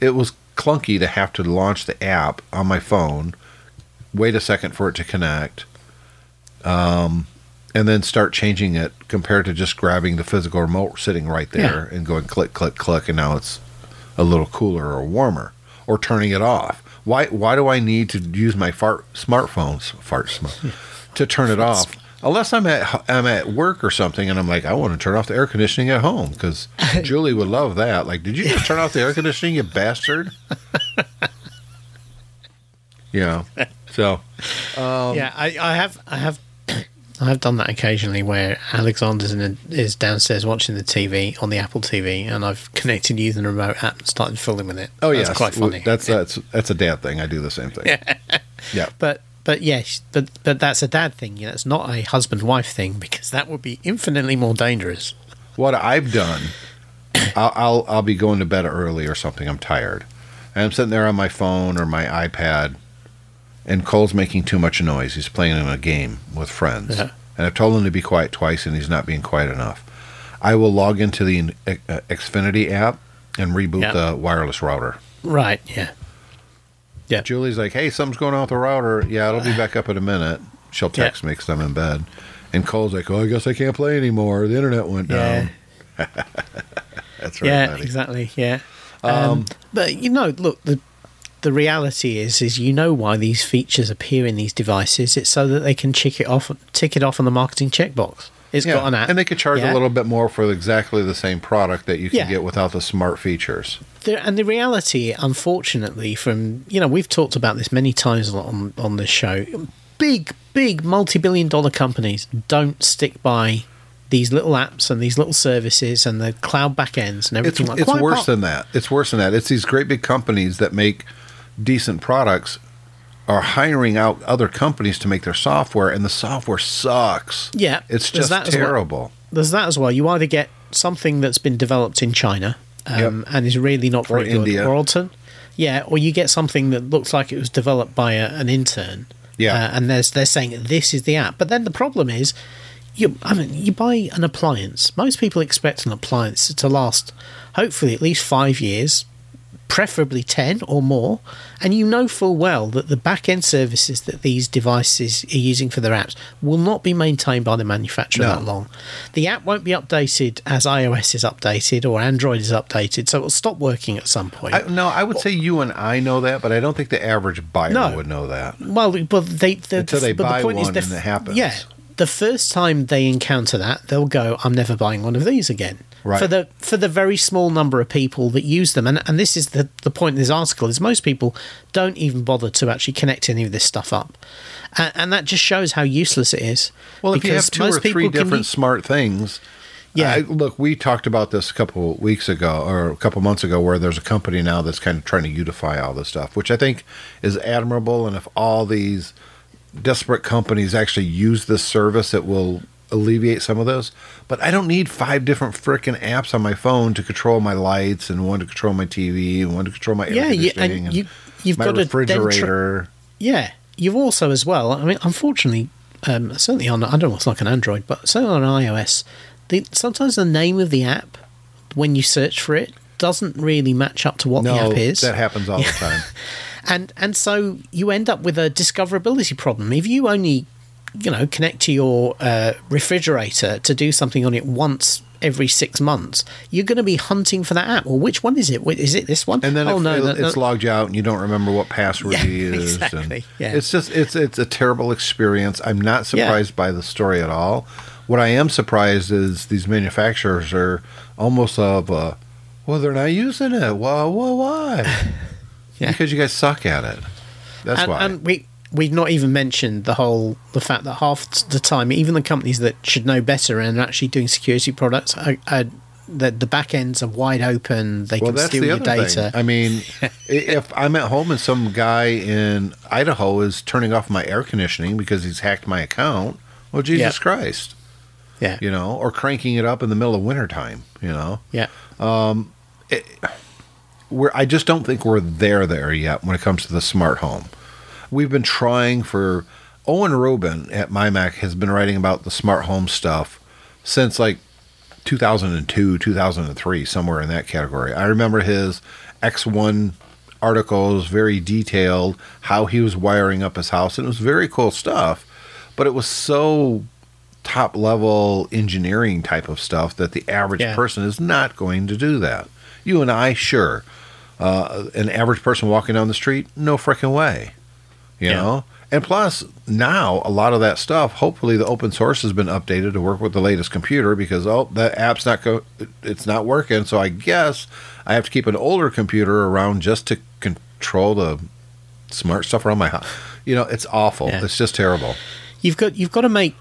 it was clunky to have to launch the app on my phone, wait a second for it to connect, um, and then start changing it compared to just grabbing the physical remote sitting right there and going click click click and now it's a little cooler or warmer or turning it off. Why why do I need to use my fart smartphones fart smart to turn it off? Uh, Unless I'm at I'm at work or something and I'm like I want to turn off the air conditioning at home because Julie would love that. Like, did you just turn off the air conditioning, you bastard? yeah. So um, yeah. I, I have I have I have done that occasionally where Alexander's in a, is downstairs watching the TV on the Apple TV, and I've connected using the remote app and started filming with it. oh that's yeah, quite funny. That's that's that's a dad thing. I do the same thing. Yeah. But but yes, but but that's a dad thing. You know, it's not a husband wife thing because that would be infinitely more dangerous. what I've done, I'll, I'll I'll be going to bed early or something. I'm tired, and I'm sitting there on my phone or my iPad, and Cole's making too much noise. He's playing in a game with friends, Yeah. and I've told him to be quiet twice, and he's not being quiet enough. I will log into the uh, Xfinity app and reboot Yeah. the wireless router. Right? Yeah. Yeah. Julie's like, "Hey, something's going on with the router. Yeah, it'll be back up in a minute." She'll text me 'cause I'm in bed, and Cole's like, "Oh, I guess I can't play anymore. The internet went Yeah. down." That's right. yeah. buddy. Exactly. Yeah. Um, but you know, look the. The reality is, is you know why these features appear in these devices. It's so that they can tick it off, tick it off on the marketing checkbox. It's got an app, And they could charge Yeah. a little bit more for exactly the same product that you can Yeah. get without the smart features. The, and the reality, unfortunately, from you know, we've talked about this many times on on this show. Big, big multi-billion dollar companies don't stick by these little apps and these little services and the cloud backends and It's, everything like that. it's worse apart- than that. It's worse than that. It's these great big companies that make decent products are hiring out other companies to make their software, and the software sucks. Yeah, It's just that as well. terrible. There's that as well. You either get something that's been developed in China um, and is really not Or very good, India. or alter- yeah, or you get something that looks like it was developed by a, an intern. Yeah. uh, and there's they're saying this is the app, but then the problem is, you I mean, you buy an appliance. Most people expect an appliance to last, hopefully, at least five years, preferably 10 or more, and you know full well that the back end services that these devices are using for their apps will not be maintained by the manufacturer No. that long. The app won't be updated as iOS is updated or Android is updated, so it will stop working at some point. I, no, I would say you and I know that, but I don't think the average buyer No. would know that. well, but they, the, Until they but buy the point is one they're and it happens. Yeah, the first time they encounter that, they'll go, "I'm never buying one of these again." Right. For the for the very small number of people that use them, and and this is the the point in this article is most people don't even bother to actually connect any of this stuff up, and, and that just shows how useless it is. Well, if you Because have two most or three different use- smart things, Yeah. I- look, we talked about this a couple weeks ago or a couple months ago, where there's a company now that's kind of trying to unify all this stuff, which I think is admirable. And if all these desperate companies actually use this service, it will alleviate some of those. But I don't need five different freaking apps on my phone to control my lights and one to control my TV and one to control my Yeah, air you- and and, you- you've my got to then tr- refrigerator. Yeah, you've also as well. I mean, unfortunately, um, certainly on I don't know what's like an Android, but certainly on iOS, the, sometimes the name of the app when you search for it doesn't really match up to what the app is, that happens all the time. And and so you end up with a discoverability problem. If you only you know connect to your uh, refrigerator to do something on it once every six months, you're going to be hunting for that app. Well, which one is it is it this one? And then oh if no, it- that- it's that- logged you out and you don't remember what password Yeah, you used. exactly, yeah. It's just it's it's a terrible experience. I'm not surprised by the story at all. What I am surprised is these manufacturers are almost of a well, they're not using it. Well, well why? Yeah. Because you guys suck at it. That's and, why. and we we've not even mentioned the whole the fact that half the time, even the companies that should know better and are actually doing security products, are, are the the back ends are wide open. They well, can steal the your data. thing. I mean, if I'm at home and some guy in Idaho is turning off my air conditioning because he's hacked my account, well, Jesus Yeah. Christ. yeah, you know, or cranking it up in the middle of wintertime, you know. yeah, um, We're, I just don't think we're there there yet when it comes to the smart home. We've been trying for Owen Rubin at MyMac has been writing about the smart home stuff since like 2002, 2003, somewhere in that category. I remember his X1 articles, very detailed, how he was wiring up his house, and it was very cool stuff. But it was so top level engineering type of stuff that the average Yeah. person is not going to do that. You and I, sure. Uh, an average person walking down the street, no freaking way. You Yeah. know? And plus, now a lot of that stuff, hopefully the open source has been updated to work with the latest computer because, oh, that app's not go, it's not working. So I guess I have to keep an older computer around just to control the smart stuff around my house. You know, it's awful. Yeah. It's just terrible. you've got you've got to make.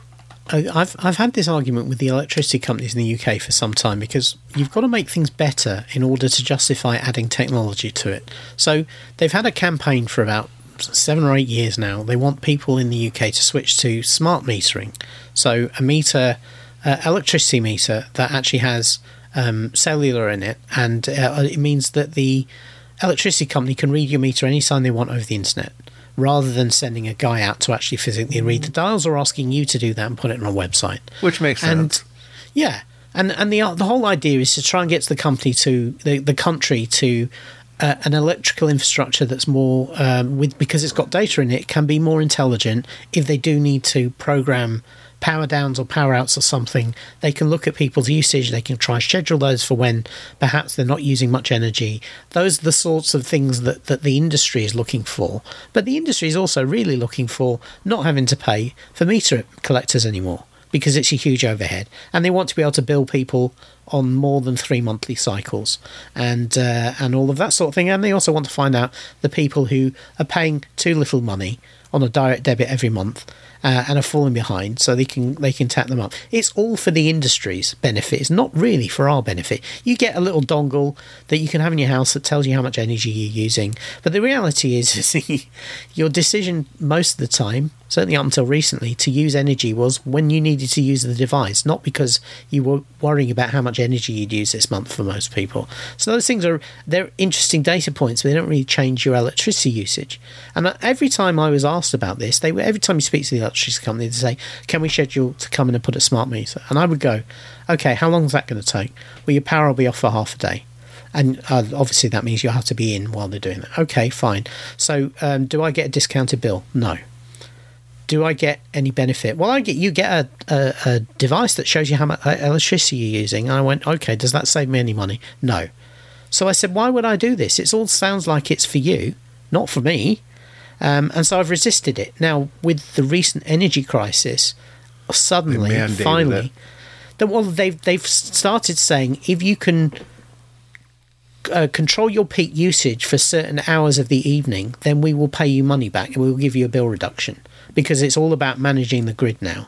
I've I've had this argument with the electricity companies in the UK for some time because you've got to make things better in order to justify adding technology to it. So they've had a campaign for about seven or eight years now. They want people in the UK to switch to smart metering. So a meter, uh, electricity meter that actually has um, cellular in it, and uh, it means that the electricity company can read your meter anytime they want over the internet rather than sending a guy out to actually physically read the dials or asking you to do that and put it on a website. Which makes sense. And yeah, and and the the whole idea is to try and get the company to the the country to uh, an electrical infrastructure that's more um, with because it's got data in it can be more intelligent. If they do need to program power downs or power outs or something, they can look at people's usage. They can try schedule those for when perhaps they're not using much energy. Those are the sorts of things that, that the industry is looking for. But the industry is also really looking for not having to pay for meter collectors anymore because it's a huge overhead, and they want to be able to bill people on more than three monthly cycles, and uh, and all of that sort of thing. And they also want to find out the people who are paying too little money on a direct debit every month uh, and are falling behind, so they can they can tap them up. It's all for the industry's benefit. It's not really for our benefit. You get a little dongle that you can have in your house that tells you how much energy you're using, but the reality is, is your decision most of the time, certainly up until recently, to use energy was when you needed to use the device, not because you were worrying about how much energy you'd use this month for most people. So those things are they're interesting data points, but they don't really change your electricity usage. And every time I was asked about this, they were every time you speak to the electricity company, they say, "Can we schedule to come in and put a smart meter?" And I would go, "Okay, how long is that going to take?" Well, your power will be off for half a day. And uh, obviously, that means you'll have to be in while they're doing that. Okay, fine. So, um, do I get a discounted bill? No do I get any benefit? Well, I get you get a, a, a device that shows you how much electricity you're using. And I went, okay, does that save me any money? No. So I said, why would I do this? It all sounds like it's for you, not for me. Um, and so I've resisted it. Now, with the recent energy crisis, suddenly, finally, that well, they've they've started saying if you can uh, control your peak usage for certain hours of the evening, then we will pay you money back and we will give you a bill reduction because it's all about managing the grid now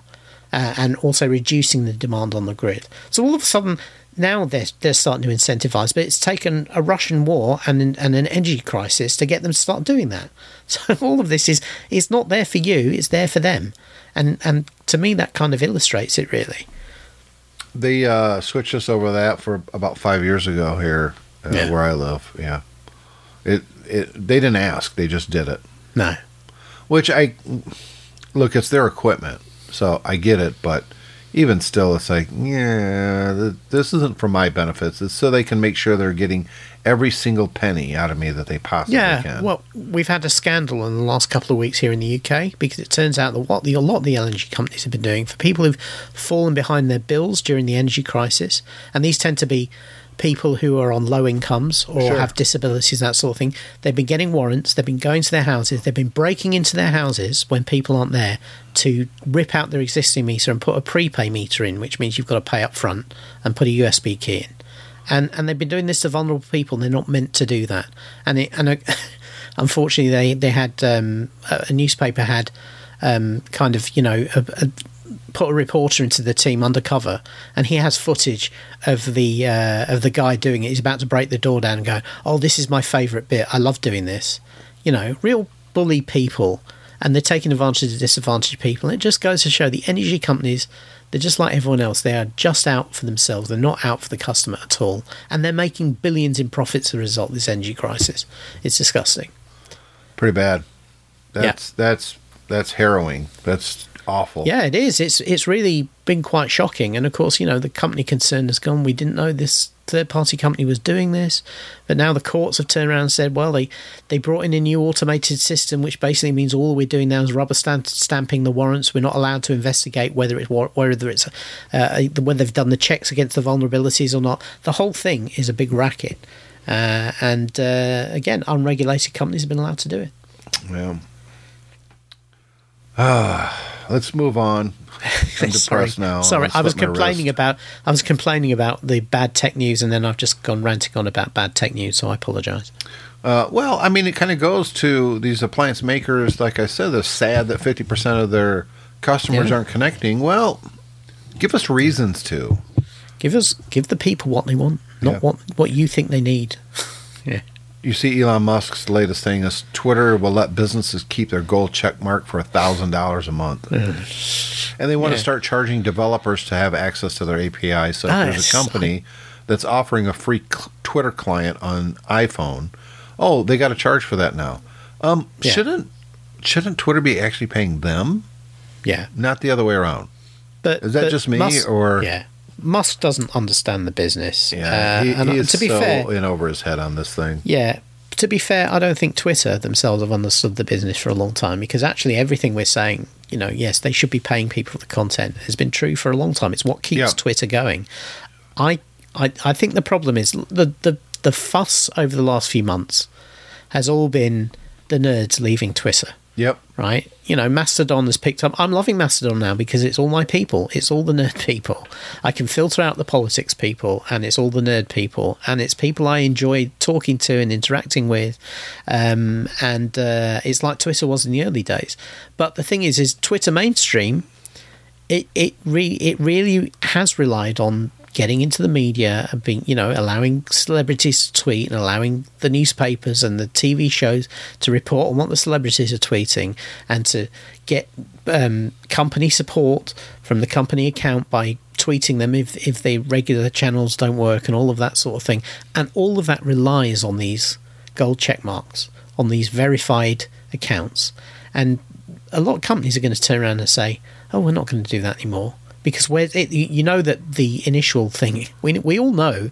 uh, and also reducing the demand on the grid. So all of a sudden. Now they're, they're starting to incentivize, but it's taken a Russian war and an, and an energy crisis to get them to start doing that. So all of this is is not there for you; it's there for them, and and to me that kind of illustrates it really. They uh, switched us over that for about five years ago here uh, Yeah. where I live. Yeah, it it they didn't ask; they just did it. No, Which I look, it's their equipment, so I get it. But even still, it's like, yeah, this isn't for my benefits. It's so they can make sure they're getting every single penny out of me that they possibly Yeah, can. well, we've had a scandal in the last couple of weeks here in the UK because it turns out that what the, a lot of the LNG companies have been doing for people who've fallen behind their bills during the energy crisis, and these tend to be people who are on low incomes or Sure. have disabilities, that sort of thing. They've been getting warrants, they've been going to their houses, they've been breaking into their houses when people aren't there to rip out their existing meter and put a prepay meter in, which means you've got to pay up front and put a USB key in and and they've been doing this to vulnerable people. and They're not meant to do that, and it, and uh, unfortunately, they they had um, a, a newspaper had um, kind of you know a, a, put a reporter into the team undercover, and he has footage of the uh, of the guy doing it. He's about to break the door down and go, "Oh, this is my favourite bit. I love doing this." You know, real bully people. And they're taking advantage of disadvantaged people. And it just goes to show the energy companies they're just like everyone else. They are just out for themselves. They're not out for the customer at all. And they're making billions in profits as a result of this energy crisis. It's disgusting. Pretty bad. That's that's that's harrowing. That's awful. Yeah, it is. It's it's really been quite shocking. And of course, you know, the company concerned has gone, we didn't know this third party company was doing this. But now the courts have turned around and said, well, they, they brought in a new automated system, which basically means all we're doing now is rubber stamp, stamping the warrants. We're not allowed to investigate whether it's whether it's uh, whether they've done the checks against the vulnerabilities or not. The whole thing is a big racket. Uh, and uh, again, unregulated companies have been allowed to do it. Yeah. Ah, let's move on. I'm depressed now. Sorry, I was complaining about I was complaining about the bad tech news, and then I've just gone ranting on about bad tech news. So I apologise. Uh, well, I mean, it kind of goes to these appliance makers. Like I said, they're sad that 50% of their customers Yeah. aren't connecting. Well, give us reasons to. Give us give the people what they want, not Yeah. what what you think they need. yeah, You see, Elon Musk's latest thing is Twitter will let businesses keep their gold check mark for thousand dollars a month, and they want Yeah. to start charging developers to have access to their API. So if there's a company that's offering a free cl- Twitter client on iPhone, oh, they got to charge for that now. Um, Yeah. shouldn't shouldn't Twitter be actually paying them, yeah. not the other way around? But Is that but just me, Musk, or- yeah? Musk doesn't understand the business. Yeah, Uh, he, and he is to be so fair, in over his head on this thing. Yeah. To be fair, I don't think Twitter themselves have understood the business for a long time because actually everything we're saying, you know, yes, they should be paying people for the content has been true for a long time. It's what keeps Yeah. Twitter going. I, I I think the problem is the, the the fuss over the last few months has all been the nerds leaving Twitter Yep. right? You know, Mastodon has picked up. I'm loving Mastodon now because it's all my people. It's all the nerd people. I can filter out the politics people, and it's all the nerd people, and it's people I enjoy talking to and interacting with. Um, and uh, it's like Twitter was in the early days. But the thing is, is Twitter mainstream. It it re- it really has relied on getting into the media and being you know allowing celebrities to tweet and allowing the newspapers and the TV shows to report on what the celebrities are tweeting and to get um, company support from the company account by tweeting them if if the regular channels don't work and all of that sort of thing. And all of that relies on these gold check marks on these verified accounts. And a lot of companies are going to turn around and say oh we're not going to do that anymore because where it, you know that the initial thing we we all know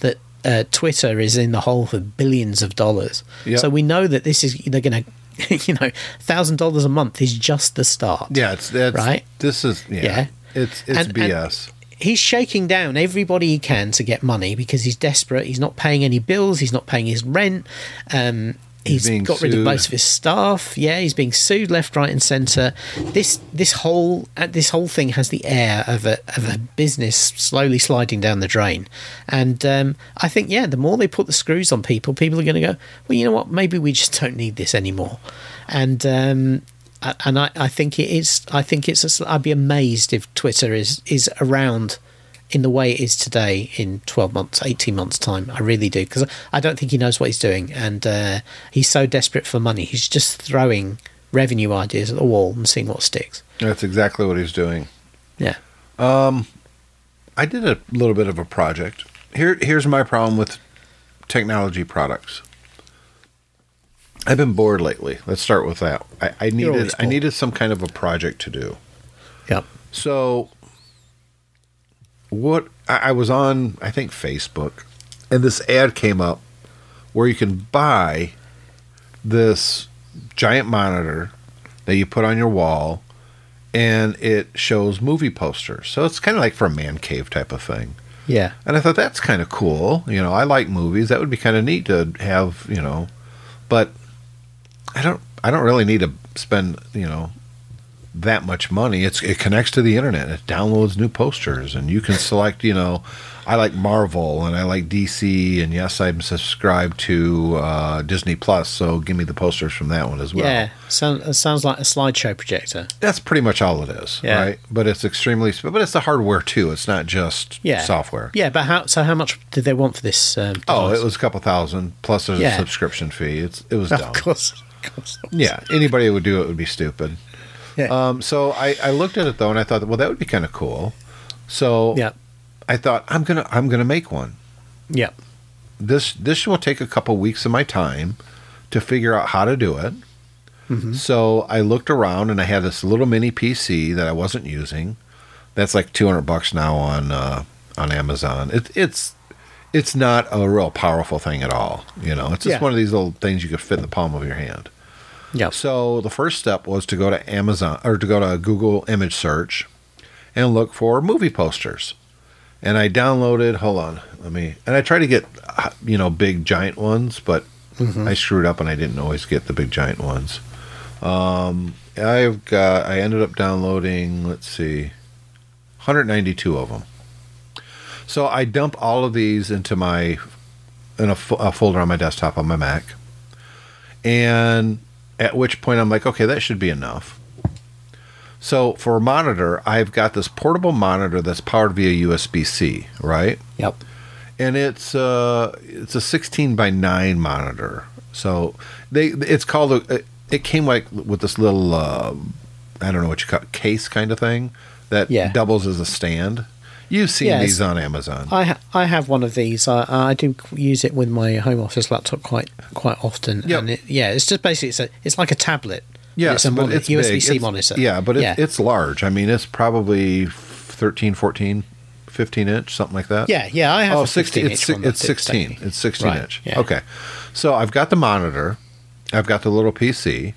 that uh, Twitter is in the hole for billions of dollars. Yep. So we know that this is they're going to, you know, thousand dollars a month is just the start. Yeah, it's that's Right? This is yeah. Yeah. It's it's And- and- BS. He's shaking down everybody he can to get money because he's desperate. He's not paying any bills. He's not paying his rent. Um, He's He's got rid of most of his staff. Yeah, he's being sued left, right, and centre. This this whole uh, this whole thing has the air of a of a business slowly sliding down the drain, and um, I think yeah, the more they put the screws on people, people are going to go. Well, you know what? Maybe we just don't need this anymore, and um, and I, I think it is. I think it's. A, I'd be amazed if Twitter is is around in the way it is today in 12 months 18 months time i really do because i don't think he knows what he's doing and uh, he's so desperate for money he's just throwing revenue ideas at the wall and seeing what sticks That's exactly what he's doing. yeah I did a little bit of a project. Here, here's my problem with technology products. I've been bored lately. Let's start with that. I, I needed I needed some kind of a project to do. yep So, what I, I was on, I think Facebook, and this ad came up where you can buy this giant monitor that you put on your wall, and it shows movie posters. So it's kind of like for a man cave type of thing. yeah And I thought that's kind of cool. You know, I like movies. That would be kind of neat to have. You know, but I don't. I don't really need to spend. You know, that much money. It's it connects to the internet. It downloads new posters, and you can select. You know, I like Marvel and I like DC, and yes, I'm subscribed to uh, Disney Plus. So give me the posters from that one as well. yeah sound, sounds like a slideshow projector That's pretty much all it is, Yeah. right? But it's extremely. But it's the hardware too. It's not just yeah software. yeah but how so how much did they want for this um, Oh, it was a couple thousand plus there's Yeah. a subscription fee. It's it was of dumb. course, of course Yeah, anybody who would do it would be stupid. Yeah Um, so I, I looked at it though, and I thought, well, that would be kind of cool. So yeah I thought I'm gonna I'm gonna make one. yeah This this will take a couple weeks of my time to figure out how to do it. So I looked around, and I had this little mini PC that I wasn't using. That's like 200 bucks now on uh, on Amazon. It, it's it's not a real powerful thing at all. You know, it's just Yeah. one of these little things you could fit in the palm of your hand. Yeah So the first step was to go to Amazon or to go to Google image search and look for movie posters. And I downloaded, hold on, let me, and I tried to get, you know, big giant ones, but I screwed up and I didn't always get the big giant ones. Um, I've got, I ended up downloading, let's see, 192 of them. So I dump all of these into my, in a, a folder on my desktop on my Mac. And at which point I'm like, okay, that should be enough. So for a monitor, I've got this portable monitor that's powered via USB C, right? yep And it's uh it's a 16 by 9 monitor. So they it's called a it came like with this little uh, I don't know what you call it, case kind of thing that Yeah. doubles as a stand. You've seen Yes. these on Amazon. I ha- I have one of these. I I do use it with my home office laptop quite quite often. Yep. And it, yeah, it's just basically it's a it's like a tablet. Yes, it's but it's USB C It's- monitor. Yeah, but it, yeah. it's large. I mean, it's probably 13, 14, 15 inch, something like that. yeah, yeah. I have Oh, a 16, it's, inch si- one it's 16. daily. It's 16 Right, inch. yeah. Okay. So I've got the monitor. I've got the little PC.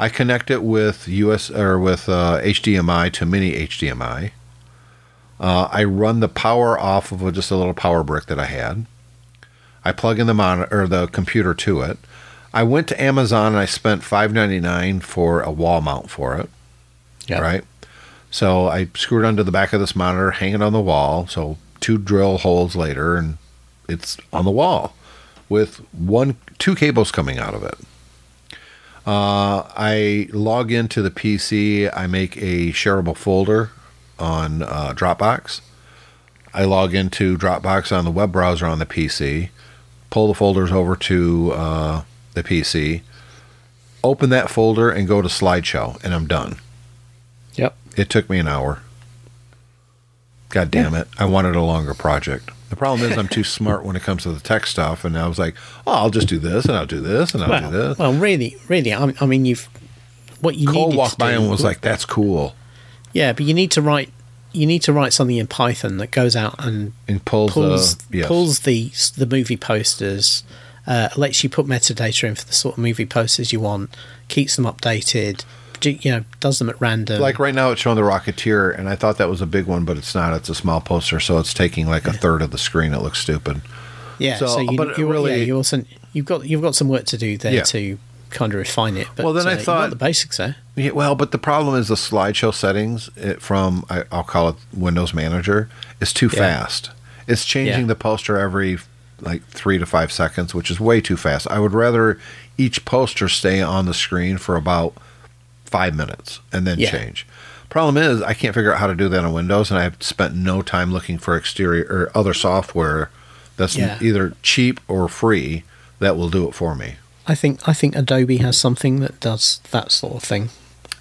I connect it with US or with uh, HDMI to mini HDMI. Uh, I run the power off of a, just a little power brick that I had. I plug in the monitor or the computer to it. I went to Amazon and I spent five ninety nine for a wall mount for it. Yeah. Right. So I screwed onto the back of this monitor, hang it on the wall. So two drill holes later, and it's on the wall with one, two cables coming out of it. Uh, I log into the PC. I make a shareable folder on uh, Dropbox. I log into Dropbox on the web browser on the PC. Pull the folders over to uh, the PC. Open that folder and go to slideshow, and I'm done. Yep. It took me an hour. God damn it. I wanted a longer project. The problem is I'm too smart when it comes to the tech stuff, and I was like, oh, I'll just do this, and I'll do this, and I'll do Well, this. well, really, really. I, I mean, you've what you Cole walked by do- and was like, that's cool, "Yeah, but you need to write. You need to write something in Python that goes out and and pulls, pulls the yes. pulls the the movie posters, uh, lets you put metadata in for the sort of movie posters you want, keeps them updated, do- you know, does them at random. Like right now, it's showing the Rocketeer, and I thought that was a big one, but it's not. It's a small poster, so it's taking like a third of the screen. It looks stupid. Yeah, So, so, you, but you really- yeah, you also you've got you've got some work to do there Yeah. to kind of refine it. But Well, then I uh, you've thought- the basics there. Yeah, well, but the problem is the slideshow settings it, from I, I'll call it Windows Manager is too Yeah. fast. It's changing Yeah. the poster every like three to five seconds, which is way too fast. I would rather each poster stay on the screen for about five minutes and then Yeah. change. Problem is, I can't figure out how to do that on Windows, and I've spent no time looking for exterior or other software that's either cheap or free that will do it for me. I think I think Adobe has something that does that sort of thing.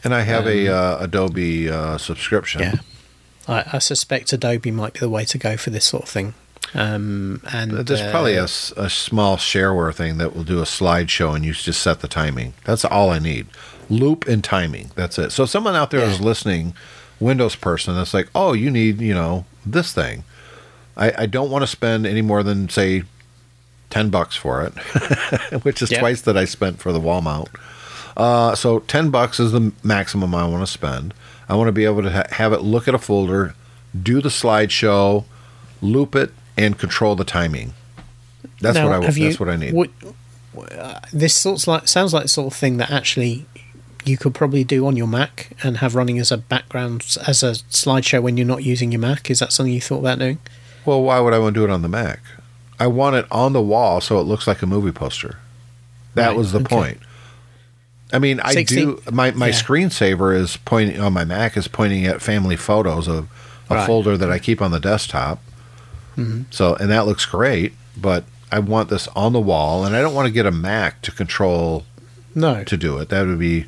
And I have a uh, Adobe uh, subscription. Um, Yeah, I, I suspect Adobe might be the way to go for this sort of thing. Um, and There's uh, probably a small shareware thing that will do a slideshow and you just set the timing. That's all I need. Loop and timing. That's it. So someone out there is Yeah. listening, Windows person, that's like, oh, you need, you know, this thing. I, I don't want to spend any more than say ten bucks for it, which is Yeah. twice that I spent for the wall mount. Uh, so ten bucks is the maximum I want to spend. I want to be able to ha- have it look at a folder, do the slideshow, loop it, and control the timing. That's now, what I. have you- That's what I need. would- uh, this sorts like sounds like the sort of thing that actually you could probably do on your Mac and have running as a background as a slideshow when you're not using your Mac. Is that something you thought about doing? Well, why would I want to do it on the Mac? I want it on the wall so it looks like a movie poster. That Right, was the okay. point. I mean, I 16 do my my yeah. screensaver is pointing on my Mac is pointing at family photos of a Right. Mm-hmm. folder that I keep on the desktop. So, and that looks great, but I want this on the wall, and I don't want to get a Mac to control No, to do it. That would be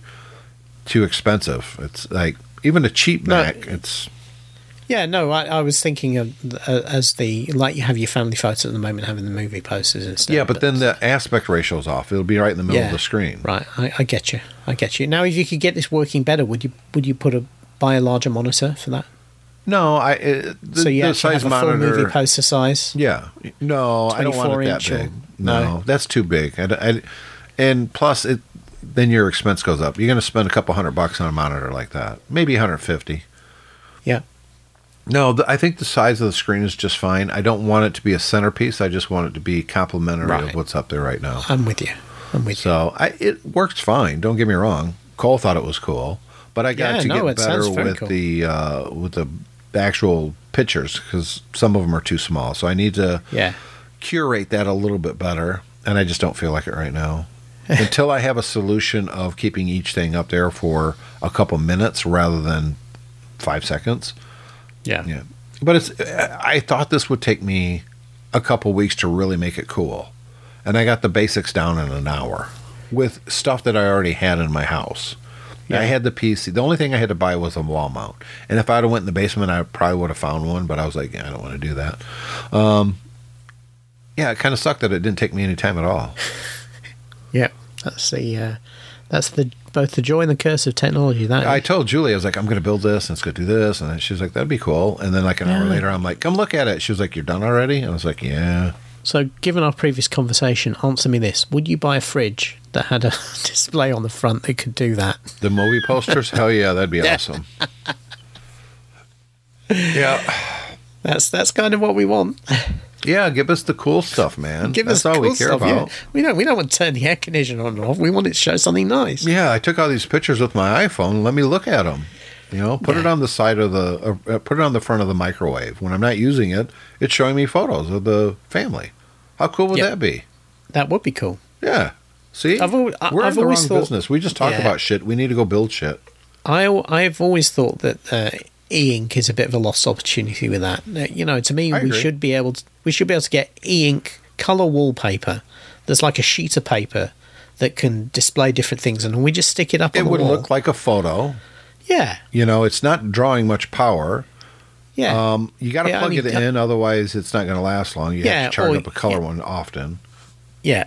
too expensive. It's like even a cheap No. Mac. It's Yeah, no, I, I was thinking of uh, as the like you have your family photos at the moment, having the movie posters and stuff. yeah, but then the aspect ratio's off. It'll be right in the middle of the screen. Right, I, I get you. I get you. Now, if you could get this working better, would you would you put a buy a larger monitor for that? No, I it, the, so you the size have a full monitor. movie poster size. yeah, no, I don't want 24 it that or- big. No, no? that's too big. I, I- and plus, it then your expense goes up. You're going to spend a couple hundred bucks on a monitor like that, maybe 150. Yeah, No, the, I think the size of the screen is just fine. I don't want it to be a centerpiece. I just want it to be complementary Right. of what's up there right now. I'm with you. I'm with you. So it works fine. Don't get me wrong. Cole thought it was cool, but I got Yeah, to no, get better with cool. the uh, with the actual pictures because some of them are too small. So I need to Yeah, curate that a little bit better, and I just don't feel like it right now. Until I have a solution of keeping each thing up there for a couple minutes rather than five seconds. Yeah, Yeah, but it's. I thought this would take me a couple weeks to really make it cool, and I got the basics down in an hour with stuff that I already had in my house. Yeah. I had the PC. The only thing I had to buy was a wall mount, and if I'd have went in the basement, I probably would have found one. But I was like, yeah, I don't want to do that. Um, yeah, it kind of sucked that it didn't take me any time at all. yeah. That's the uh, that's the both the joy and the curse of technology. That I told Julie, I was like, I'm going to build this and it's going to do this. And then she was like, that'd be cool. And then, like, an hour later, I'm like, come look at it. She was like, You're done already? And I was like, Yeah. So, given our previous conversation, answer me this: Would you buy a fridge that had a display on the front that could do that? The movie posters? Hell yeah, that'd be awesome. yeah. That's that's kind of what we want. Yeah, give us the cool stuff, man. Give That's us all cool we care stuff, about. Yeah. We don't we don't want to turn the air conditioner on and off. We want it to show something nice. Yeah. I took all these pictures with my iPhone. Let me look at them. You know, put it on the side of the, uh, uh, put it on the front of the microwave. When I'm not using it, it's showing me photos of the family. How cool would Yep. that be? That would be cool. Yeah. See, I've al- I- we're I've in the wrong thought- business. We just talk Yeah. about shit. We need to go build shit. I I've always thought that uh, e-ink is a bit of a lost opportunity with that. Uh, You know, to me, I we agree. should be able to we should be able to get e-ink color wallpaper There's like a sheet of paper that can display different things, and we just stick it up. It on the would wall. look like a photo. yeah, You know, it's not drawing much power. yeah. Um, you got to Yeah, I plug mean, it co- in, otherwise it's not going to last long. You Yeah, have to charge or- up a color yeah. one often. Yeah.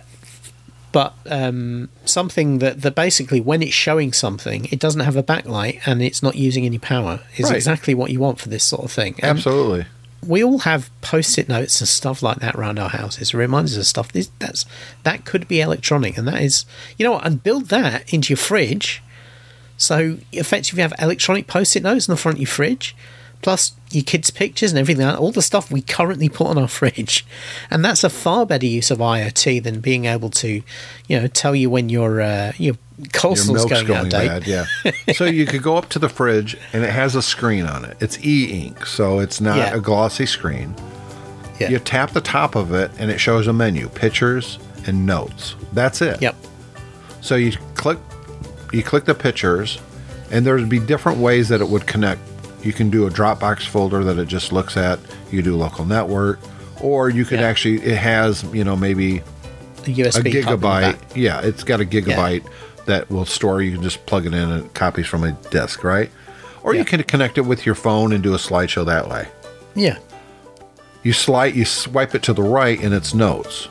But um, something that, that basically, when it's showing something, it doesn't have a backlight and it's not using any power is Right. exactly what you want for this sort of thing. And Absolutely. we all have post-it notes and stuff like that around our houses. reminders reminds us of stuff. This, that's that could be electronic, and that is, you know, what, and build that into your fridge. So effectively, you have electronic post-it notes in the front of your fridge, plus your kids' pictures and everything, all the stuff we currently put on our fridge. And that's a far better use of IoT than being able to, you know, tell you when your uh, your milk's going, going out of date. bad, yeah. so you could go up to the fridge and it has a screen on it. It's e-ink, so it's not Yeah. a glossy screen. Yeah. You tap the top of it and it shows a menu, pictures and notes. That's it. Yep. So you click you click the pictures and there'd be different ways that it would connect. You can do a Dropbox folder that it just looks at. You do local network or you could Yeah. actually it has, you know, maybe A USB a hub in the gigabyte. Yeah, it's got a gigabyte that will store. You can just plug it in and it copies from a disk, right? Or you can connect it with your phone and do a slideshow that way. Yeah. You slide, you swipe it to the right, and it's notes,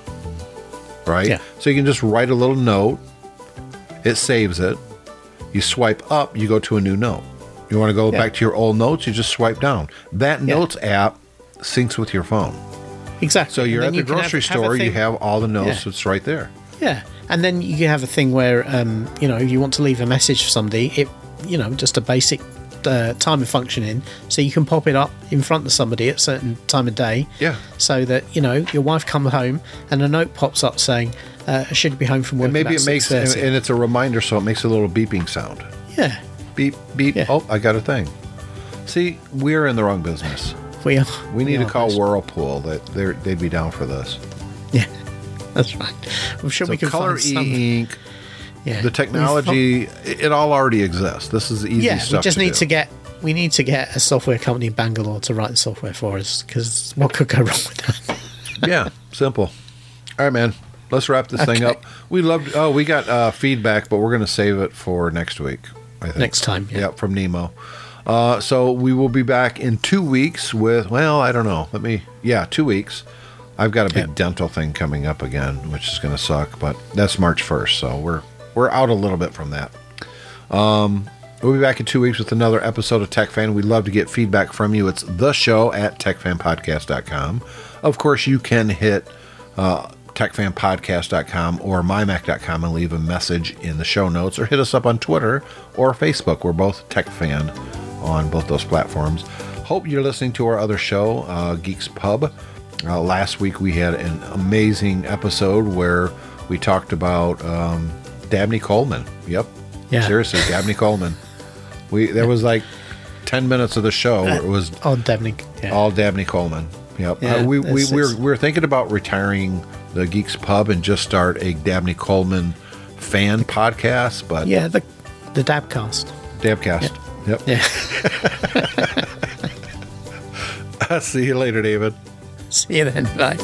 right? Yeah. So you can just write a little note. It saves it. You swipe up, you go to a new note. You want to go Yeah. back to your old notes, you just swipe down. That Yeah. notes app syncs with your phone. Exactly. So you're at the you have- grocery have store, you have all the notes. Yeah. It's right there. Yeah, and then you have a thing where, um, you know, if you want to leave a message for somebody, it, you know, just a basic uh, timer function in, so you can pop it up in front of somebody at a certain time of day. Yeah. So that you know your wife comes home and a note pops up saying, uh, "I should be home from work." And maybe it makes, and, and it's a reminder, so it makes a little beeping sound. yeah, Beep, beep. Yeah. Oh, I got a thing. See, we're in the wrong business. we are. We need to are call Whirlpool. That they're, they'd be down for this. Yeah, that's right. I'm sure So we can color find some. e-ink, yeah. the technology, it, it all already exists. This is easy yeah, stuff. we just to need do. to get. We need to get a software company in Bangalore to write the software for us because what could go wrong with that? yeah, simple. All right, man. Let's wrap this thing up. We loved. Oh, we got uh, feedback, but we're going to save it for next week. I think Next time, yeah. Yep, from Nemo. Uh, so we will be back in two weeks with. Well, I don't know. Let me. Yeah, two weeks. I've got a big Yeah. dental thing coming up again, which is going to suck. But that's March first, so we're we're out a little bit from that. Um, we'll be back in two weeks with another episode of Tech Fan. We'd love to get feedback from you. It's the show at techfanpodcast.com. Of course, you can hit uh, techfanpodcast.com or mymac.com and leave a message in the show notes or hit us up on Twitter or Facebook. We're both Tech Fan on both those platforms. Hope you're listening to our other show, uh, Geeks Pub. Uh, last week we had an amazing episode where we talked about um, Dabney Coleman. Yep. Yeah. Seriously, Dabney Coleman. We there was like ten minutes of the show where it was Oh, Dabney. Yeah. all Dabney Coleman. Yep. Yeah, uh, we we we're, it's- we're thinking about retiring the Geeks Pub and just start a Dabney Coleman fan podcast, but Yeah, the the Dabcast. Dabcast. Yep. Yeah. I See you later, David. See you then. Bye.